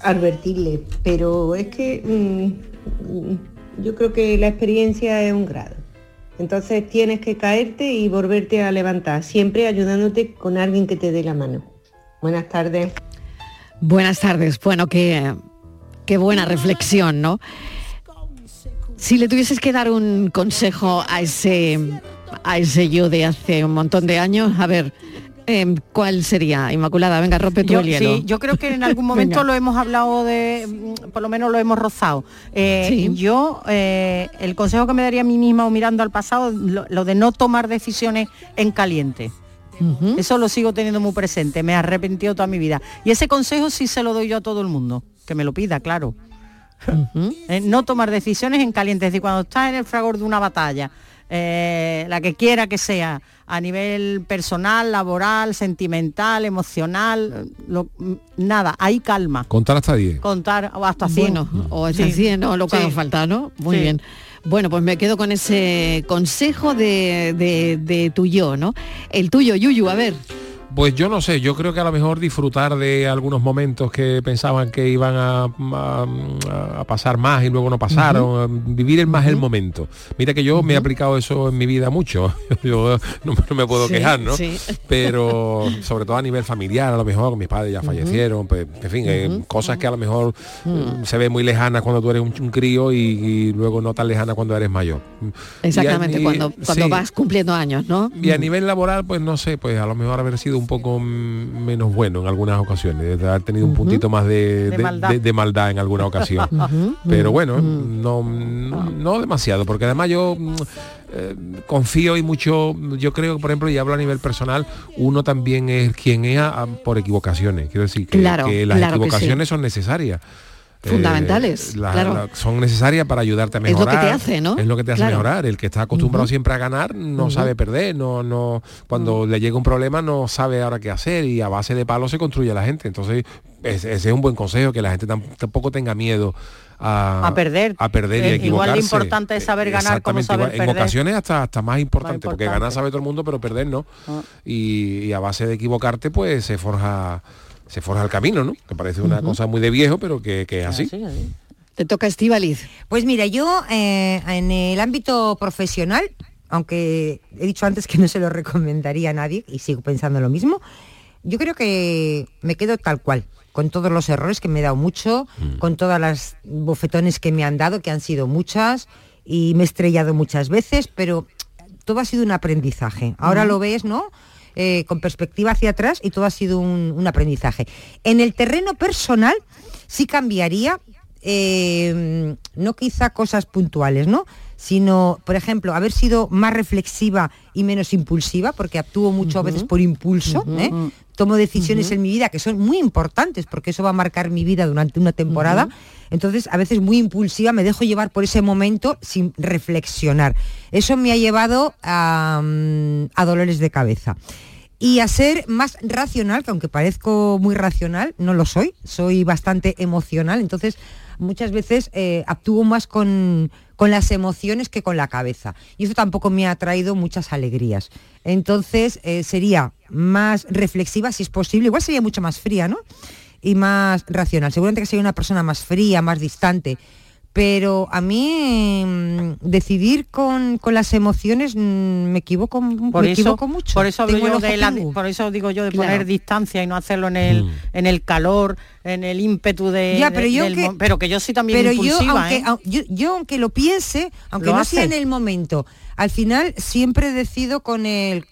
advertirle. Pero es que mm, yo creo que la experiencia es un grado. Entonces tienes que caerte y volverte a levantar, siempre ayudándote con alguien que te dé la mano. Buenas tardes. Buenas tardes. Bueno, qué, qué buena reflexión, ¿no? Si le tuvieses que dar un consejo a ese, a ese yo de hace un montón de años, a ver, em, ¿cuál sería? Inmaculada, venga, rompe tu yo, el hielo. Sí, yo creo que en algún <laughs> momento lo hemos hablado de, mm, por lo menos lo hemos rozado. Eh, yo, eh, el consejo que me daría a mí misma o mirando al pasado, lo, lo de no tomar decisiones en caliente. Eso lo sigo teniendo muy presente, me he arrepentido toda mi vida. Y ese consejo sí se lo doy yo a todo el mundo, que me lo pida, claro. <laughs> Eh, no tomar decisiones en caliente, es decir, cuando estás en el fragor de una batalla, eh, la que quiera que sea, a nivel personal, laboral, sentimental, emocional, lo- nada, hay calma. Contar hasta 10. Contar o hasta 100. Bueno, o hasta 100, o lo que Sí. haga falta, ¿no? Muy Sí. bien. Bueno, pues me quedo con ese consejo de, de- de tu yo, ¿no? El tuyo, Yuyu, a ver. Pues yo no sé, yo creo que a lo mejor disfrutar de algunos momentos que pensaban que iban a, a- a pasar más y luego no pasaron, vivir el más el momento. Mira que yo me he aplicado eso en mi vida mucho, <laughs> yo no, no me puedo Sí, quejar, ¿no? sí. Pero sobre todo a nivel familiar, a lo mejor mis padres ya fallecieron, pues, en fin, eh, cosas que a lo mejor eh, se ven muy lejanas cuando tú eres un, un crío y, y luego no tan lejanas cuando eres mayor. Exactamente, Y a- y- cuando, cuando sí. vas cumpliendo años, ¿no? Y a nivel laboral, pues no sé, pues a lo mejor haber sido un poco mm, menos bueno en algunas ocasiones, de haber tenido un puntito más de, De de- maldad. de- de maldad en alguna ocasión. <laughs> Pero bueno, no, no, demasiado, porque además yo mm, eh, confío y mucho, yo creo, por ejemplo, y hablo a nivel personal, uno también es quien es a- a- por equivocaciones. Quiero decir que, Claro, que las claro que sí. equivocaciones son necesarias. Eh, Fundamentales, la- claro. la- son necesarias para ayudarte a Es lo que te mejorar. hace, ¿no? Es lo que te hace Claro. mejorar. El que está acostumbrado siempre a ganar no sabe perder, no, no, cuando le llega un problema no sabe ahora qué hacer y a base de palos se construye la gente. Entonces, ese, ese es un buen consejo, que la gente tam- tampoco tenga miedo a, A perder. a perder y igual de importante es saber ganar como saber igual. En perder. ocasiones hasta, hasta más importante, porque importante. ganar sabe todo el mundo, pero perder no. Ah. Y, y a base de equivocarte, pues se forja se forja el camino, ¿no? Que parece una cosa muy de viejo, pero que, que es así. Te toca Estivaliz. Pues mira, yo eh, en el ámbito profesional, aunque he dicho antes que no se lo recomendaría a nadie y sigo pensando lo mismo, yo creo que me quedo tal cual, con todos los errores que me he dado mucho, con todas las bofetones que me han dado, que han sido muchas, y me he estrellado muchas veces, pero todo ha sido un aprendizaje. Ahora lo ves, ¿no? Eh, con perspectiva hacia atrás y todo ha sido un, un aprendizaje. En el terreno personal sí cambiaría, eh, no quizá cosas puntuales, ¿no? Sino, por ejemplo, haber sido más reflexiva y menos impulsiva, porque actúo mucho a veces por impulso. ¿eh? Tomo decisiones en mi vida que son muy importantes, porque eso va a marcar mi vida durante una temporada. Entonces, a veces muy impulsiva, me dejo llevar por ese momento sin reflexionar. Eso me ha llevado a, mm, a dolores de cabeza. Y a ser más racional, que aunque parezco muy racional, no lo soy, soy bastante emocional, entonces muchas veces eh, actúo más con, con las emociones que con la cabeza. Y eso tampoco me ha traído muchas alegrías. Entonces eh, sería más reflexiva si es posible, igual sería mucho más fría, ¿no? Y más racional. Seguramente que sería una persona más fría, más distante. Pero a mí mm, decidir con, con las emociones mm, me equivoco, Por me eso, equivoco mucho. por eso hablo Tengo el yo ojo de la- pingu. por eso digo yo de Claro. poner distancia y no hacerlo en el en el calor, en el ímpetu de, Ya, pero de- yo del que- pero que yo soy también pero yo impulsiva, aunque, ¿eh? yo, yo aunque lo piense, aunque Lo no sea hace. en el momento, al final siempre decido con el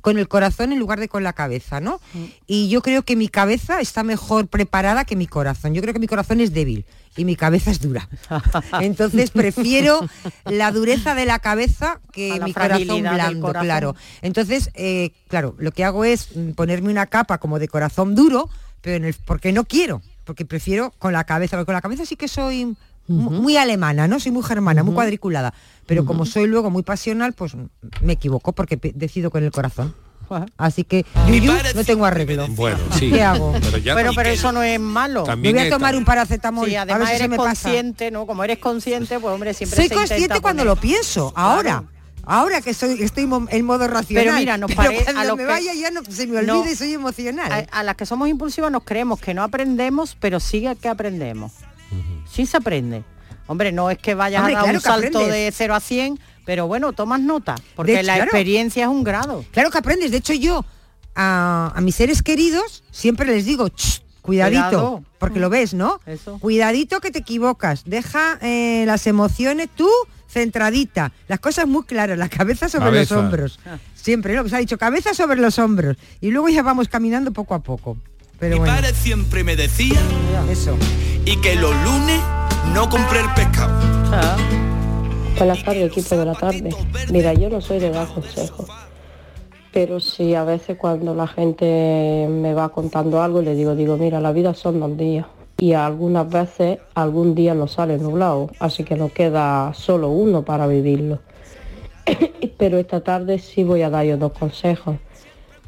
con el corazón en lugar de con la cabeza, ¿no? Y yo creo que mi cabeza está mejor preparada que mi corazón. Yo creo que mi corazón es débil y mi cabeza es dura. <laughs> Entonces prefiero la dureza de la cabeza que la mi corazón blando, corazón. claro. Entonces, eh, claro, lo que hago es mm, ponerme una capa como de corazón duro, pero en el, porque no quiero, porque prefiero con la cabeza, porque con la cabeza sí que soy mu- muy alemana, ¿no? Soy muy germana, muy cuadriculada, pero como soy luego muy pasional, pues me equivoco porque decido con el corazón. <laughs> Así que Yuyu, no tengo arreglo. Bueno, sí. ¿Qué hago? Pero ya Bueno, pero eso no es malo. También Me voy a tomar un paracetamol. Sí, a además ver si se eres me pasa. consciente, ¿no? Como eres consciente, pues hombre, siempre Soy se consciente cuando poner- lo pienso, ahora. Ahora que soy, estoy en modo racional. Pero mira, nos Pero pare- cuando a lo me que- vaya ya no, se me No. olvide y soy emocional. A, a las que somos impulsivas nos creemos que no aprendemos, pero sí que aprendemos. Sí se aprende. Hombre, no es que vayas Hombre, a dar claro un salto aprendes. de 0 a 100, pero bueno, tomas nota, porque hecho, la claro. experiencia es un grado. Claro que aprendes. De hecho, yo a, a mis seres queridos siempre les digo, "Ch, cuidadito, Cuidado. Porque lo ves, ¿no? Eso. Cuidadito que te equivocas. Deja eh, las emociones tú centradita. Las cosas muy claras, la cabeza sobre Cabeza. los hombros. Siempre, ¿no? Pues ha dicho cabeza sobre los hombros. Y luego ya vamos caminando poco a poco. Pero Mi bueno, padre siempre me decía eso. y que los lunes no compré el pescado. Buenas tardes, equipo de la tarde. Mira, yo no soy de dar consejos, pero sí a veces cuando la gente me va contando algo le digo, digo, mira, la vida son dos días y algunas veces algún día nos sale nublado, así que nos queda solo uno para vivirlo. <coughs> pero esta tarde sí voy a dar yo dos consejos.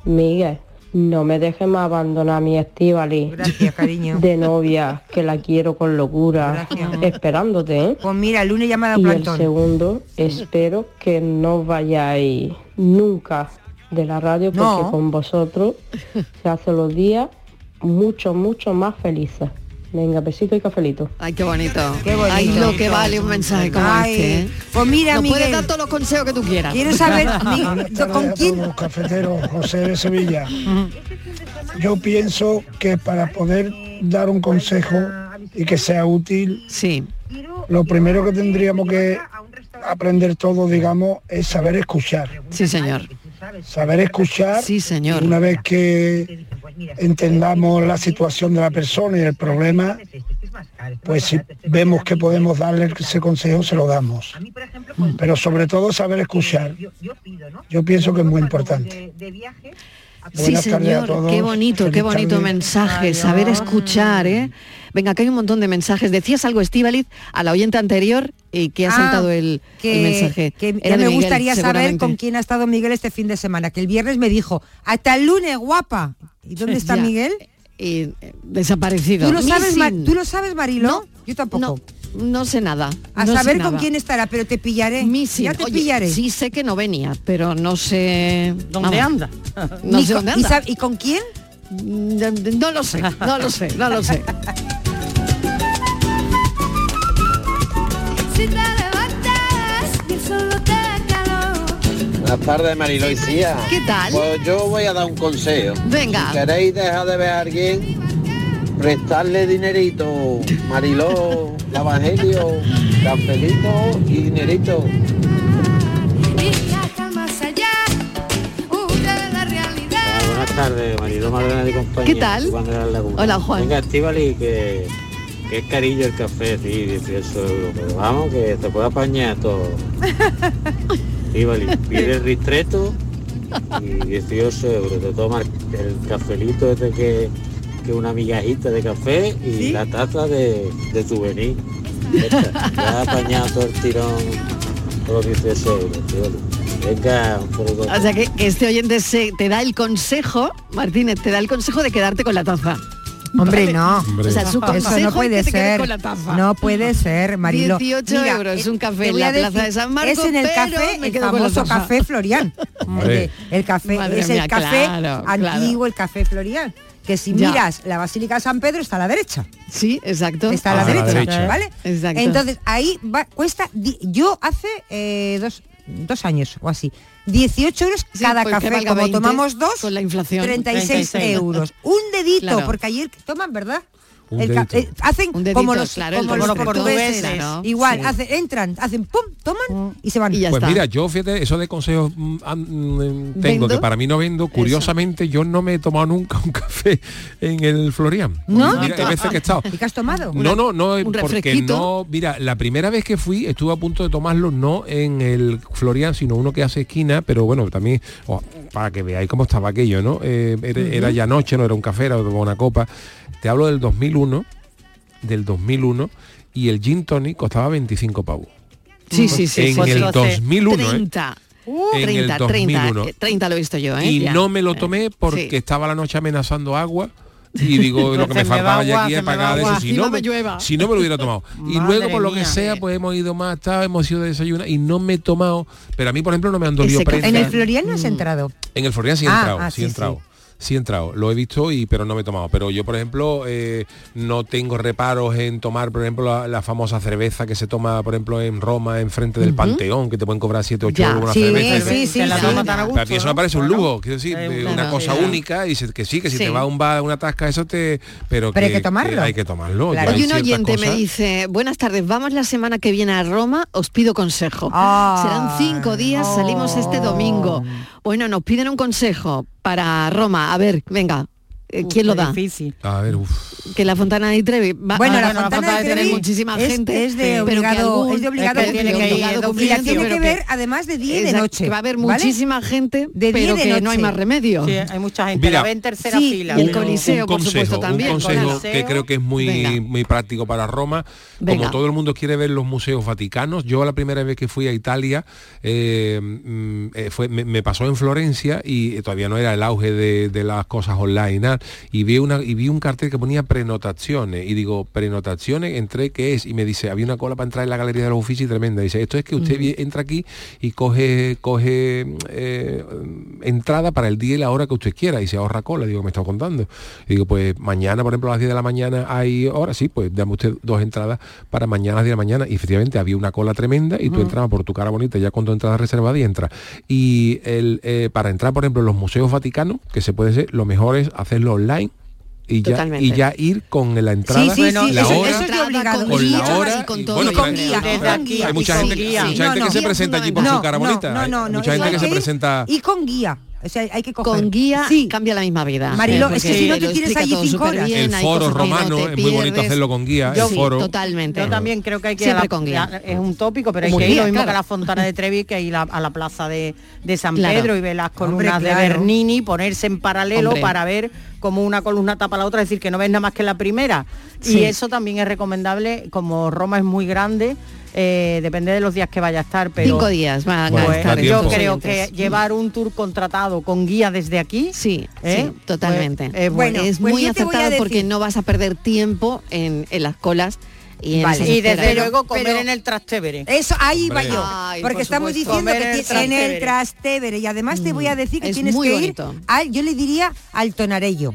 Miguel, no me dejes más abandonar a mi Estivali Gracias, cariño. de novia, que la quiero con locura, esperándote, ¿eh? Pues mira, el lunes llamada Y el plantón. segundo, espero que no vayáis nunca de la radio porque No. con vosotros se hacen los días mucho, mucho más felices. Venga, besito y cafelito. Ay, qué bonito. Qué bonito. Ay, lo que vale un mensaje como Ay, este. ¿eh? pues mira, no puedes Miguel. dar todos los consejos que tú quieras. Quiero saber <laughs> mi- con quién Los cafeteros, José de Sevilla. Yo pienso que para poder dar un consejo y que sea útil, sí. lo primero que tendríamos que aprender todos, digamos, es saber escuchar. Sí, señor. Saber escuchar. Sí, señor. Una vez que entendamos la situación de la persona y el problema, pues si vemos que podemos darle ese consejo, se lo damos. Pero sobre todo saber escuchar. Yo pienso que es muy importante. Sí, Buenas tardes a señor, todos. qué bonito, qué bonito tarde. mensaje, saber escuchar, ¿eh? Venga, que hay un montón de mensajes. Decías algo, Estíbaliz, a la oyente anterior y que ha Ah, saltado el, que, el mensaje. que Era me Miguel, gustaría saber con quién ha estado Miguel este fin de semana, que el viernes me dijo, hasta el lunes, guapa. ¿Y dónde está Ya. Miguel? Y, eh, desaparecido. ¿Tú lo sabes. ¿tú lo sabes Mariló? No, Yo tampoco. No, no sé nada. A no saber con nada. quién estará, pero te pillaré. Missing. Ya te Oye, pillaré. Sí sé que no venía, pero no sé ¿Dónde vamos, anda? No Ni sé con- dónde ¿y anda. sab- ¿Y con quién? No, no lo sé, no lo sé, no lo sé. <laughs> Buenas tardes, Mariló y Cía. ¿Qué tal? Pues yo voy a dar un consejo. Venga. Si queréis dejar de ver a alguien, prestarle dinerito. Mariló, el <laughs> Evangelio, cafelito y dinerito. Tardes, Mariló Maldonado de compañía. ¿Qué tal? Hola, Juan. Venga, Estivali, que, que es carillo el café, sí, 18 euros. Pero vamos, que te puede apañar todo. <laughs> Estivali, pide el ristreto y 18 euros. Te tomas el cafelito este que, que una migajita de café y la taza de, de souvenir. Ya apañado todo el tirón por los 18 euros, Estivali. Venga. O sea que, que este oyente se, te da el consejo, Martínez, te da el consejo de quedarte con la taza. Hombre, Vale. no. O sea, su consejo Eso no es puede que ser. con la taza. No puede ser, Marilo. 18 euros, un café en la Plaza de San Marcos, Es en el café, el famoso café Florian. El, café, Madre es mía, el café claro, claro. antiguo, el café Florian. Que si Ya. miras la Basílica de San Pedro está a la derecha. Sí, exacto. Está a la Ah, derecha. ¿vale? Exacto. Entonces ahí va, cuesta, di- yo hace eh, dos, dos años o así, 18 euros Sí, cada pues café, como 20 tomamos dos, con la inflación. 36 36. euros. Un dedito, Claro. porque ayer toman, ¿verdad? Un El eh, hacen Un dedito, como los, claro, como los dedito, portugueses. claro. Igual, Sí. hacen, entran, hacen pum, toman y se van. pues mira, yo fíjate, eso de consejos mm, mm, tengo, ¿Vendo? que para mí no vendo. Curiosamente, yo no me he tomado nunca un <laughs> café en el Florian. ¿No? Mira, hay veces que he estado. ¿Y qué has tomado? No, no, no, un porque no, mira, la primera vez que fui estuve a punto de tomarlo no en el Florian, sino uno que hace esquina, pero bueno, también, oh, para que veáis cómo estaba aquello, ¿no? Eh, era, Ujú. era ya noche, no era un café, era una copa. Te hablo del 2001, del 2001, y el gin tonic costaba 25 pavos. Sí, sí, sí. En sí, el sí. 2001, ¿eh? 30. En el 30, 2001. 30, eh, 30 lo he visto yo, ¿eh? y Ya. no me lo tomé porque Sí. estaba la noche amenazando agua y <laughs> digo lo que me faltaba ya aquí es pagar eso si no, me si no me lo hubiera tomado <laughs> y luego por lo que mía. sea pues hemos ido más tarde hemos ido de desayunar y no me he tomado pero a mí por ejemplo no me han dolido. En el Florian no has entrado. En el Florian sí he Ah, entrado, ah, sí he entrado. Sí he entrado, lo he visto y pero no me he tomado. Pero yo, por ejemplo, eh, no tengo reparos en tomar, por ejemplo, la, la famosa cerveza que se toma, por ejemplo, en Roma, enfrente del. Panteón, que te pueden cobrar 7 8 Ya. euros una Sí, cerveza. sí, sí, Que sí. toma tan a Pero a mí eso me parece un lujo, quiero decir, Eh, de claro, una cosa claro. única y se- que sí, que si Sí. te va a un bar, una tasca, eso te... Pero, Pero hay que tomarlo. hay que tomarlo. hay Hoy un oyente me dice, buenas tardes, vamos la semana que viene a Roma, os pido consejo. Ah. Serán cinco días, salimos este domingo. Bueno, nos piden un consejo para Roma. A ver, venga, eh, ¿quién lo da? A ver, uf. Que la Fontana di Trevi. Va- Bueno, la Fontana de tiene Trevi muchísima es- gente. es de obligado- algún- es de obligado es que tiene que ir, de Y la tiene ver además de día y de noche, Que va a haber ¿vale? muchísima gente, De día pero de que no hay noche. más remedio. Sí, hay mucha gente. Mira, la ve en tercera Sí, fila. y el Coliseo, un por consejo, supuesto, también. un consejo Coliseo. que creo que es muy Venga. muy práctico para Roma. Venga. Como todo el mundo quiere ver los museos vaticanos, yo la primera vez que fui a Italia eh, mm, eh, fue, me, me pasó en Florencia y todavía no era el auge de, de las cosas online y vi una y vi un cartel que ponía prenotaciones y digo prenotaciones entré qué es y me dice había una cola para entrar en la galería de los Uffizi tremenda dice esto es que usted vi- entra aquí y coge coge eh, entrada para el día y la hora que usted quiera y se ahorra cola digo me está contando y digo pues mañana por ejemplo a las 10 de la mañana hay hora sí pues dame usted dos entradas para mañana a las 10 de la mañana. Y efectivamente había una cola tremenda y tú Mm. entrabas por tu cara bonita ya con tu entrada reservada y entras y el, eh, para entrar por ejemplo en los museos vaticanos que se puede ser lo mejor es hacerlo online y ya, Totalmente. y ya ir con la entrada, Sí, sí, sí, la eso- hora, eso es de obligado. con guía, la hora y con y- todo. bueno, Y con pero- guía, hay mucha gente, mucha gente no, que se allí por su cara bonita mucha gente que presenta Y con guía. O sea, hay que coger. Con guía Sí. cambia la misma vida. Mariló, Eh, es que si no te tienes allí cinco súper horas. bien, el foro no romano es muy bonito hacerlo con guía Yo el sí, foro totalmente. Yo también creo que hay que ir a Siempre la- con guía. es un tópico, pero hay Como que ir lo mismo claro. que a la Fontana de Trevi, que ir a, la plaza de, de San Claro. Pedro y ver las columnas Hombre, de claro. Bernini, ponerse en paralelo Hombre. para ver cómo una columna tapa la otra, es decir, que no ves nada más que la primera. Sí. Y eso también es recomendable, como Roma es muy grande, eh, depende de los días que vaya a estar, pero Cinco días van Bueno, a pues, estar yo creo que llevar un tour contratado con guía desde aquí, Sí, ¿eh? sí, totalmente. Pues, es Bueno, es pues muy yo te voy a acertado porque no vas a perder tiempo en, en las colas y Vale. desde Pero- luego comer pero- en el Trastevere. Eso, ahí va yo. Ay, porque por estamos diciendo Comer que en el ti- en el Trastevere. Y además te voy a decir que Es tienes muy que bonito. ir al, yo le diría al tonarello.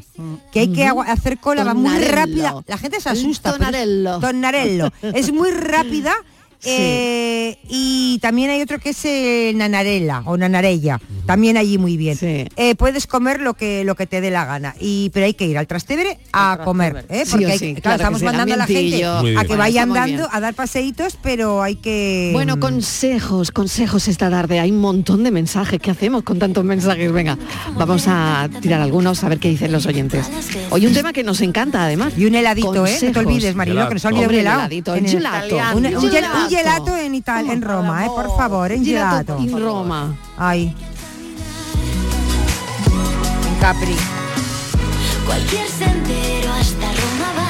Que hay que hacer cola, va muy Tonarello. rápida. La gente se asusta. pero es- tonarello. Tonarello. es muy <laughs> rápida. Sí. eh, y también hay otro que es eh, nanarella o nanarella, también allí muy bien. Sí. Eh, puedes comer lo que lo que te dé la gana, y pero hay que ir al Trastevere a Al comer. ¿eh? Sí porque hay claro estamos mandando a la gente a que Bueno, vayan dando a dar paseitos, pero hay que Bueno, consejos, consejos esta tarde. Hay un montón de mensajes. ¿Qué hacemos con tantos mensajes? Venga, vamos a tirar algunos a ver qué dicen los oyentes. Hoy un tema que nos encanta además. y un heladito, ¿eh? No te Consejos. olvides, Mariló, que nos ha olvidado Hombre, un helado. heladito, gelato. Un, un gel- Gelato. un gelato en Italia, en Roma, ¿eh? Por favor, en Gelato in Roma. Ay. En Capri. Cualquier sendero hasta Roma va.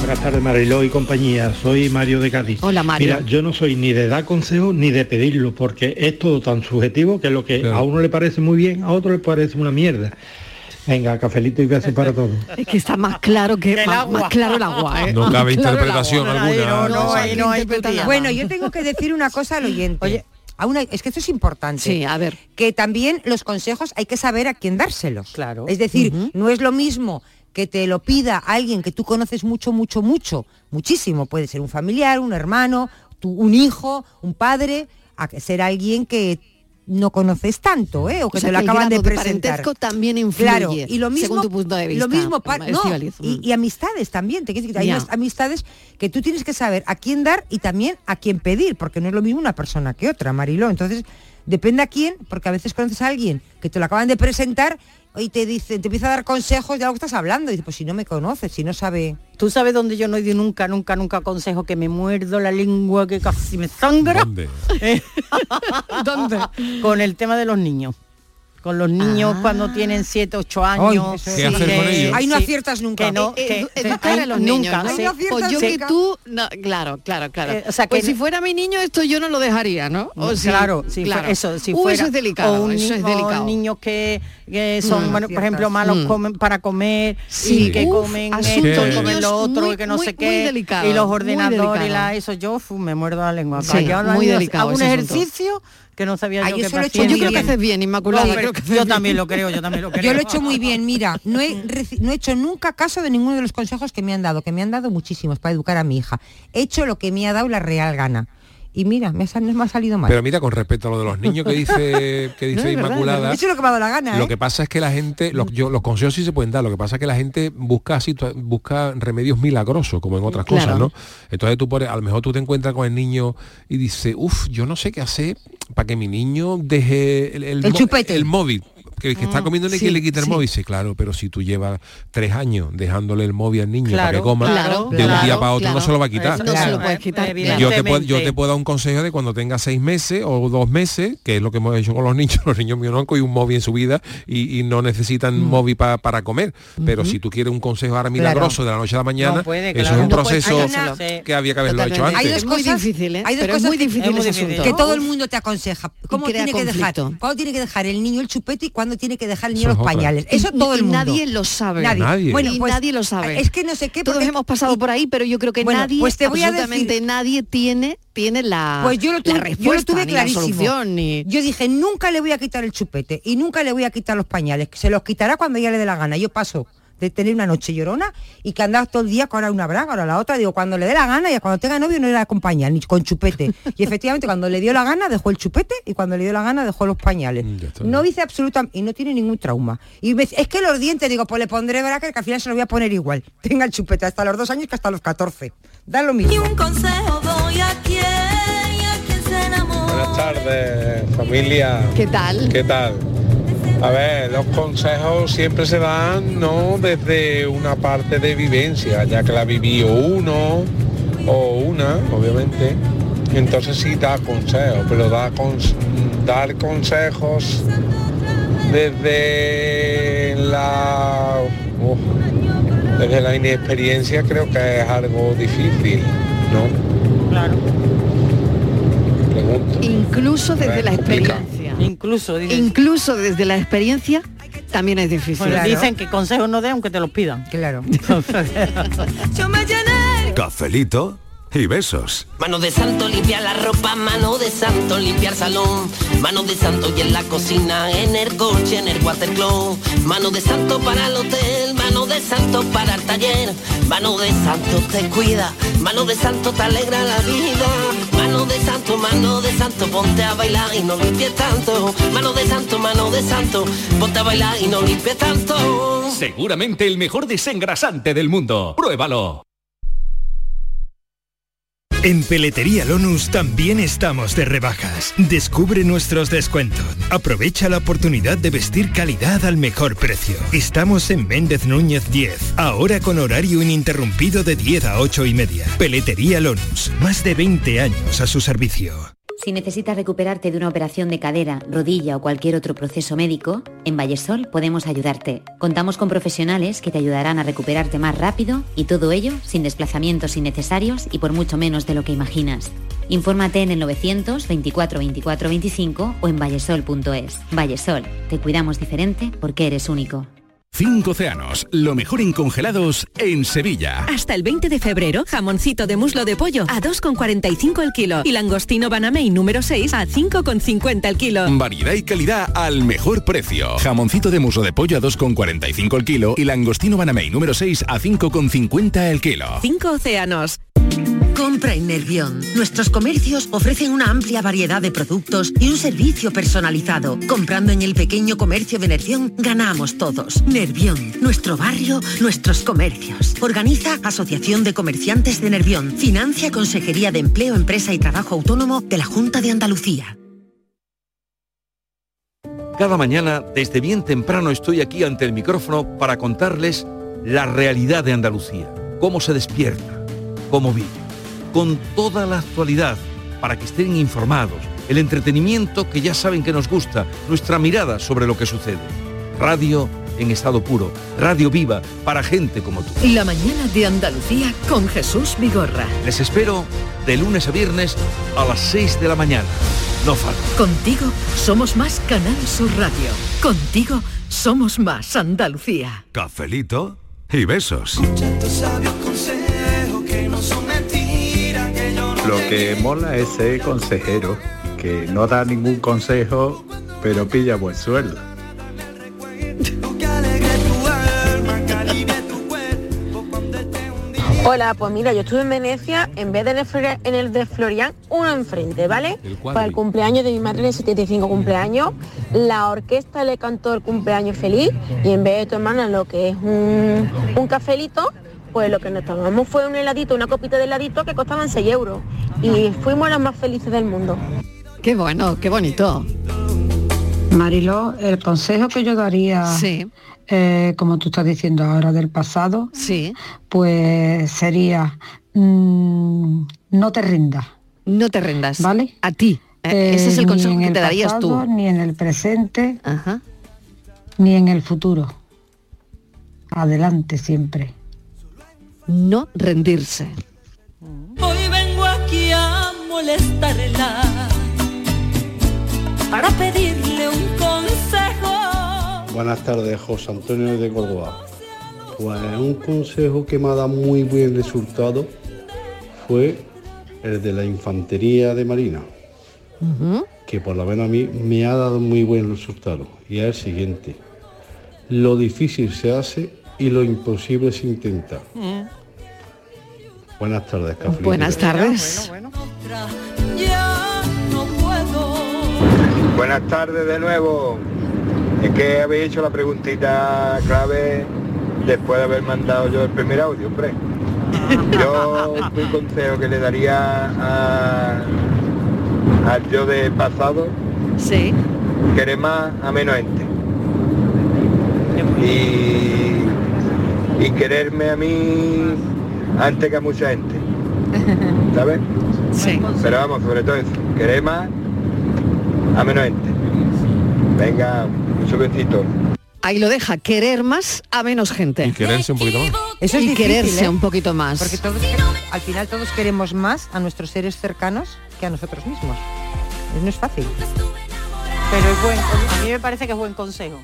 Buenas tardes Mariló y compañía, soy Mario de Cádiz. Hola, Mario. Mira, yo no soy ni de dar consejos ni de pedirlo, porque es todo tan subjetivo que lo que Claro. a uno le parece muy bien, a otro le parece una mierda. Venga, cafelito y besos para todos. <laughs> Es que está más claro que El más, agua. más claro el agua. ¿eh? no cabe claro interpretación agua. alguna No, no, ahí no hay. Bueno, yo tengo que decir una cosa al oyente. Oye. a una- es que esto es importante. Sí, a ver. que también los consejos hay que saber a quién dárselos. Claro. Es decir, no es lo mismo que te lo pida alguien que tú conoces mucho, mucho, mucho, muchísimo. Puede ser un familiar, un hermano, tu- un hijo, un padre, a que ser alguien que no conoces tanto, ¿eh? O que O sea, te lo que acaban de grado de presentar. también influye, Claro, y lo mismo, según tu punto de Lo vista, mismo pa- no, y, y amistades también. Te quiero decir hay unas amistades que tú tienes que saber a quién dar y también a quién pedir, porque no es lo mismo una persona que otra, Mariló. Entonces, depende a quién, porque a veces conoces a alguien que te lo acaban de presentar y te dice, te empieza a dar consejos de algo que estás hablando. Y dices, pues si no me conoces, si no sabe. Tú sabes dónde yo no di nunca, nunca, nunca consejo que me muerdo la lengua que casi me sangra. ¿Dónde? <laughs> ¿Dónde? Con el tema de los niños. Con los niños cuando tienen 7, 8 años. eso es- ¿Qué hacer con ellos? Ahí no aciertas nunca. Que no, Eh, que- educar a los nunca, niños, ¿no? sí. Pues yo que tú, no, claro, claro, claro. Eh, o sea, pues que- si fuera mi niño esto yo no lo dejaría, ¿no? O sí, claro, si claro. eso, si Uh, fuera, eso es delicado, o un eso es delicado. niños que, que son, Mm. bueno, por ejemplo, malos Mm. comen para comer Sí. y que Uf, comen esto, niños comen lo otro, muy, y que no muy, sé muy qué, delicado, y los ordenadores y la, eso, yo me muerdo la lengua. Sí, muy delicado Hago un ejercicio que no sabía Ay, yo que eso lo yo creo que haces bien, Inmaculada. No, pero creo que haces yo bien. también lo creo, yo también lo creo. <laughs> Yo lo he hecho muy bien, mira, no he, <laughs> reci- no he hecho nunca caso de ninguno de los consejos que me han dado, que me han dado muchísimos para educar a mi hija. He hecho lo que me ha dado la real gana. Y mira, me sal- no me ha salido mal. Pero mira, con respecto a lo de los niños que dice, <laughs> que dice No, es verdad, Inmaculada, He hecho lo que me ha dado la gana, Lo ¿eh? que pasa es que la gente, lo- yo- los consejos sí se pueden dar, lo que pasa es que la gente busca busca remedios milagrosos, como en otras Claro. cosas, ¿no? Entonces tú por, a lo mejor tú te encuentras con el niño y dices, uff, yo no sé qué hacer para que mi niño deje el, El chupete. el móvil. Que, que está comiendo y sí, que le quita el sí. móvil. Sí, claro, pero si tú llevas tres años dejándole el móvil al niño para que coma, claro, de un día para otro claro. no se lo va a quitar. No se lo puedes quitar. Yo te, puedo, yo te puedo dar un consejo de cuando tenga seis meses o dos meses, que es lo que hemos hecho con los niños. <laughs> Los niños míos no han cogido un móvil en su vida y, y no necesitan Mm. móvil pa- para comer. Pero si tú quieres un consejo ahora milagroso de la noche a la mañana, No puede, eso es un No proceso que había que haberlo hecho antes. Hay Es dos muy cosas- difícil, ¿eh? hay dos Pero es cosas muy que- todo el mundo te aconseja cómo tiene que dejar cuándo tiene que dejar el niño el chupete y cuándo tiene que dejar el niño Eso los pañales eso Y- todo y el mundo nadie lo sabe. nadie, Nadie. bueno y pues, nadie lo sabe. es que no sé qué Todos porque- hemos pasado y- por ahí, pero yo creo que Bueno, nadie, pues te voy a decir- nadie tiene, tiene la, Pues yo lo tuve, la yo lo tuve ni la clarísimo. solución, ni... Yo dije, nunca le voy a quitar el chupete y nunca le voy a quitar los pañales. Se los quitará cuando ya le dé la gana. Yo paso de tener una noche llorona y que andaba todo el día con ahora una braga, ahora la otra. Digo, cuando le dé la gana y cuando tenga novio no le acompaña, ni con chupete. Y efectivamente, cuando le dio la gana, dejó el chupete y cuando le dio la gana, dejó los pañales. No hice absolutamente... Y no tiene ningún trauma. Y me dice, es que los dientes, digo, pues le pondré braga que al final se lo voy a poner igual. Tenga el chupete hasta los dos años que hasta los 14. Da lo mismo. consejo doy a quien y a quien se enamora. Buenas tardes, familia. ¿Qué tal? ¿Qué tal? A ver, los consejos siempre se dan no desde una parte de vivencia, ya que la vivió uno o una, obviamente. Entonces sí da consejos, pero da cons- dar consejos desde la desde la inexperiencia creo que es algo difícil, ¿no? Claro. Pregunto. Incluso desde la experiencia. Incluso, desde la experiencia también es difícil. bueno, Claro. dicen que consejos no den aunque te los pidan. Claro. <laughs> Yo me llené. Cafelito y besos. Mano de santo limpia la ropa, mano de santo limpia el salón, mano de santo y en la cocina, en el coche, en el watercloak, mano de santo para el hotel, mano de santo para el taller, mano de santo te cuida, mano de santo te alegra la vida, mano de santo, mano de santo, ponte a bailar y no limpies tanto, mano de santo, mano de santo, ponte a bailar y no limpies tanto. Seguramente el mejor desengrasante del mundo. Pruébalo. En Peletería Lonus también estamos de rebajas. Descubre nuestros descuentos. Aprovecha la oportunidad de vestir calidad al mejor precio. Estamos en Méndez Núñez 10, ahora con horario ininterrumpido de 10 a 8 y media. Peletería Lonus, más de 20 años a su servicio. Si necesitas recuperarte de una operación de cadera, rodilla o cualquier otro proceso médico, en Vallesol podemos ayudarte. Contamos con profesionales que te ayudarán a recuperarte más rápido y todo ello sin desplazamientos innecesarios y por mucho menos de lo que imaginas. Infórmate en el 924 24 25 o en vallesol.es. Vallesol, te cuidamos diferente porque eres único. Cinco océanos, lo mejor en congelados en Sevilla. Hasta el 20 de febrero, jamoncito de muslo de pollo a 2,45 el kilo y langostino banamey número 6 a 5,50 el kilo. Variedad y calidad al mejor precio. Jamoncito de muslo de pollo a 2,45 el kilo y langostino banamey número 6 a 5,50 el kilo. Cinco océanos. Compra en Nervión. Nuestros comercios ofrecen una amplia variedad de productos y un servicio personalizado. Comprando en el pequeño comercio de Nervión, ganamos todos. Nervión, nuestro barrio, nuestros comercios. Organiza Asociación de Comerciantes de Nervión. Financia Consejería de Empleo, Empresa y Trabajo Autónomo de la Junta de Andalucía. Cada mañana, desde bien temprano, estoy aquí ante el micrófono para contarles la realidad de Andalucía, cómo se despierta, cómo vive, con toda la actualidad, para que estén informados, el entretenimiento que ya saben que nos gusta, nuestra mirada sobre lo que sucede. Radio en estado puro, radio viva para gente como tú. La mañana de Andalucía con Jesús Vigorra. Les espero de lunes a viernes a las 6 de la mañana. No falta. Contigo somos más Canal Sur Radio. Contigo somos más Andalucía. Cafelito y besos. Lo que mola es ser consejero, que no da ningún consejo, pero pilla buen sueldo. Hola, pues mira, yo estuve en Venecia, en vez de en el, Flor- en el de Florian, uno enfrente, ¿vale? Para el cumpleaños de mi madre en el 75 cumpleaños, la orquesta le cantó el cumpleaños feliz y en vez de tomar lo que es un, un cafelito, pues lo que nos tomamos fue un heladito, una copita de heladito que costaban 6 euros. Y fuimos los más felices del mundo. Qué bueno, qué bonito. Mariló, el consejo que yo daría, eh, como tú estás diciendo ahora del pasado, pues sería mm, no te rindas. No te rindas. ¿Vale? A ti. Eh, ese es el ni consejo que el te darías pasado, tú. Ni en el presente, ni en el futuro. Adelante siempre. No rendirse. Hoy vengo aquí a molestarla para pedirle un consejo. Buenas tardes, José Antonio de Córdoba. Pues un consejo que me ha dado muy buen resultado fue el de la infantería de Marina, que por lo menos a mí me ha dado muy buen resultado. Y es el siguiente. Lo difícil se hace y lo imposible se intenta. Buenas tardes, Café. Buenas tardes. No puedo. Buenas tardes de nuevo. Es que habéis hecho la preguntita clave después de haber mandado yo el primer audio, hombre. Yo un consejo que le daría a, al yo de pasado, sí. querer más a menos gente. Y, y quererme a mí antes que a mucha gente. <laughs> ¿Sabes? Sí. Pero vamos, sobre todo eso, querer más a menos gente. Venga, mucho besito. Ahí lo deja, querer más a menos gente. Y quererse un poquito más. Eso es y difícil, quererse ¿eh? un poquito más. Porque todos, al final todos queremos más a nuestros seres cercanos que a nosotros mismos. No es fácil. Pero es buen, a mí me parece que es buen consejo.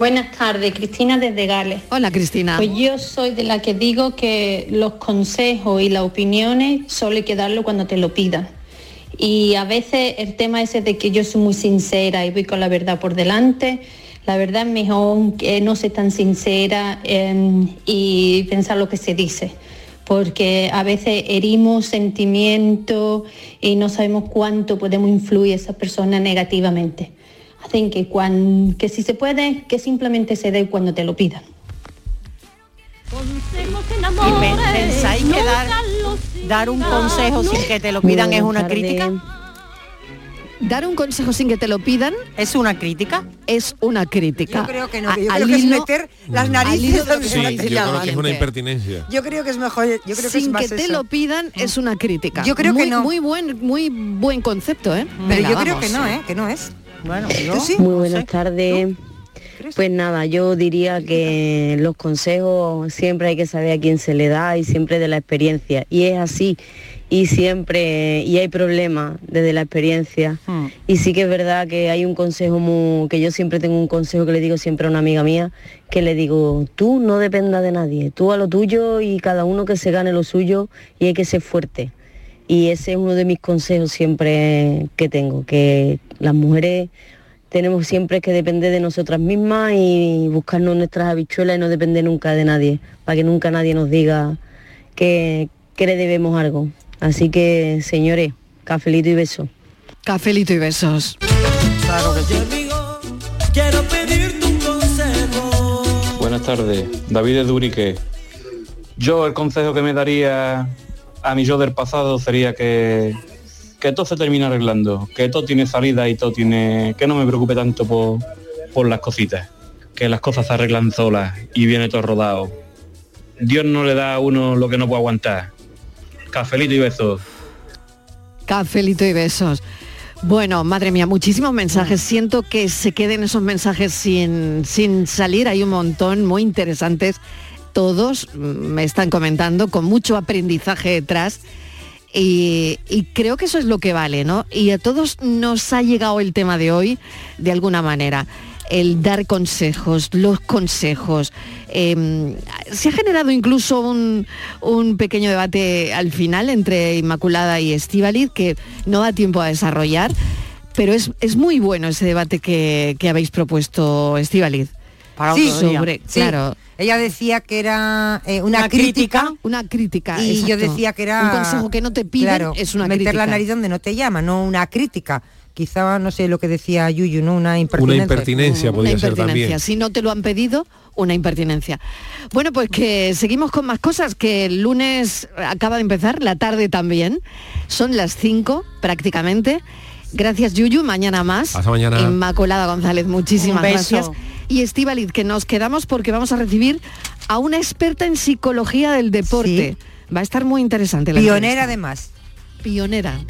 Buenas tardes, Cristina desde Gales. Hola, Cristina. Pues yo soy de la que digo que los consejos y las opiniones solo hay que darlo cuando te lo pidan. Y a veces el tema ese de que yo soy muy sincera y voy con la verdad por delante, la verdad es mejor que no ser tan sincera eh, y pensar lo que se dice. Porque a veces herimos sentimientos y no sabemos cuánto podemos influir a esa persona negativamente. Hacen que, cuan- que si se puede, que simplemente se dé cuando te lo pidan. ¿Y pe- pensáis que dar, dar un consejo sin que te lo pidan es una crítica? Dar un consejo sin que te lo pidan es una crítica. Es una crítica. Yo creo que no, A- que yo al creo que es meter las al narices que Sí, yo creo que es una impertinencia. Yo creo que es mejor, yo creo que es sin más que te eso. lo pidan es una crítica. Yo creo que muy, no. Muy buen, muy buen concepto, ¿eh? Pero Venga, yo creo vamos. que no, ¿eh? Que no es. Bueno. Muy buenas tardes. Pues nada, yo diría que los consejos siempre hay que saber a quién se le da y siempre de la experiencia. Y es así. Y siempre, y hay problemas desde la experiencia. Y sí que es verdad que hay un consejo muy, que yo siempre tengo un consejo que le digo siempre a una amiga mía, que le digo, tú no dependas de nadie, tú a lo tuyo y cada uno que se gane lo suyo y hay que ser fuerte. Y ese es uno de mis consejos siempre que tengo, que las mujeres tenemos siempre que depender de nosotras mismas y buscarnos nuestras habichuelas y no depender nunca de nadie, para que nunca nadie nos diga qué, que le debemos algo. Así que, señores, cafelito y beso. Cafelito y besos. Claro que sí. Quiero pedirte un consejo. Buenas tardes, David de Durique. Yo el consejo que me daría a mi yo del pasado sería que, que todo se termina arreglando, que todo tiene salida y todo tiene... que no me preocupe tanto por, por las cositas, que las cosas se arreglan solas y viene todo rodado. Dios no le da a uno lo que no puede aguantar. Cafelito y besos. Cafelito y besos. Bueno, madre mía, muchísimos mensajes. Siento que se queden esos mensajes sin, sin salir. Hay un montón muy interesantes. Todos mm, me están comentando con mucho aprendizaje detrás. Y, y creo que eso es lo que vale, ¿no? Y a todos nos ha llegado el tema de hoy de alguna manera el dar consejos, los consejos. Eh, se ha generado incluso un, un pequeño debate al final entre Inmaculada y Estivaliz que no da tiempo a desarrollar, pero es, es muy bueno ese debate que, que habéis propuesto, Estivaliz. Para Sí, otro día. sobre, Sí. claro. Ella decía que era eh, una, Una crítica, crítica. Una crítica. y yo decía que era Un consejo que no te piden claro, es una meter crítica. la nariz donde no te llama, no una crítica. Quizá no sé lo que decía Yuyu, ¿no? Una impertinencia. Una impertinencia una podría ser impertinencia. también. Si no te lo han pedido, una impertinencia. Bueno, pues que seguimos con más cosas, que el lunes acaba de empezar, la tarde también. Son las 5 prácticamente. Gracias Yuyu, mañana más. Hasta mañana. Inmaculada González, muchísimas Un beso. gracias. Y Estivaliz, que nos quedamos porque vamos a recibir a una experta en psicología del deporte. Va a estar muy interesante la Pionera entrevista. además. Pionera.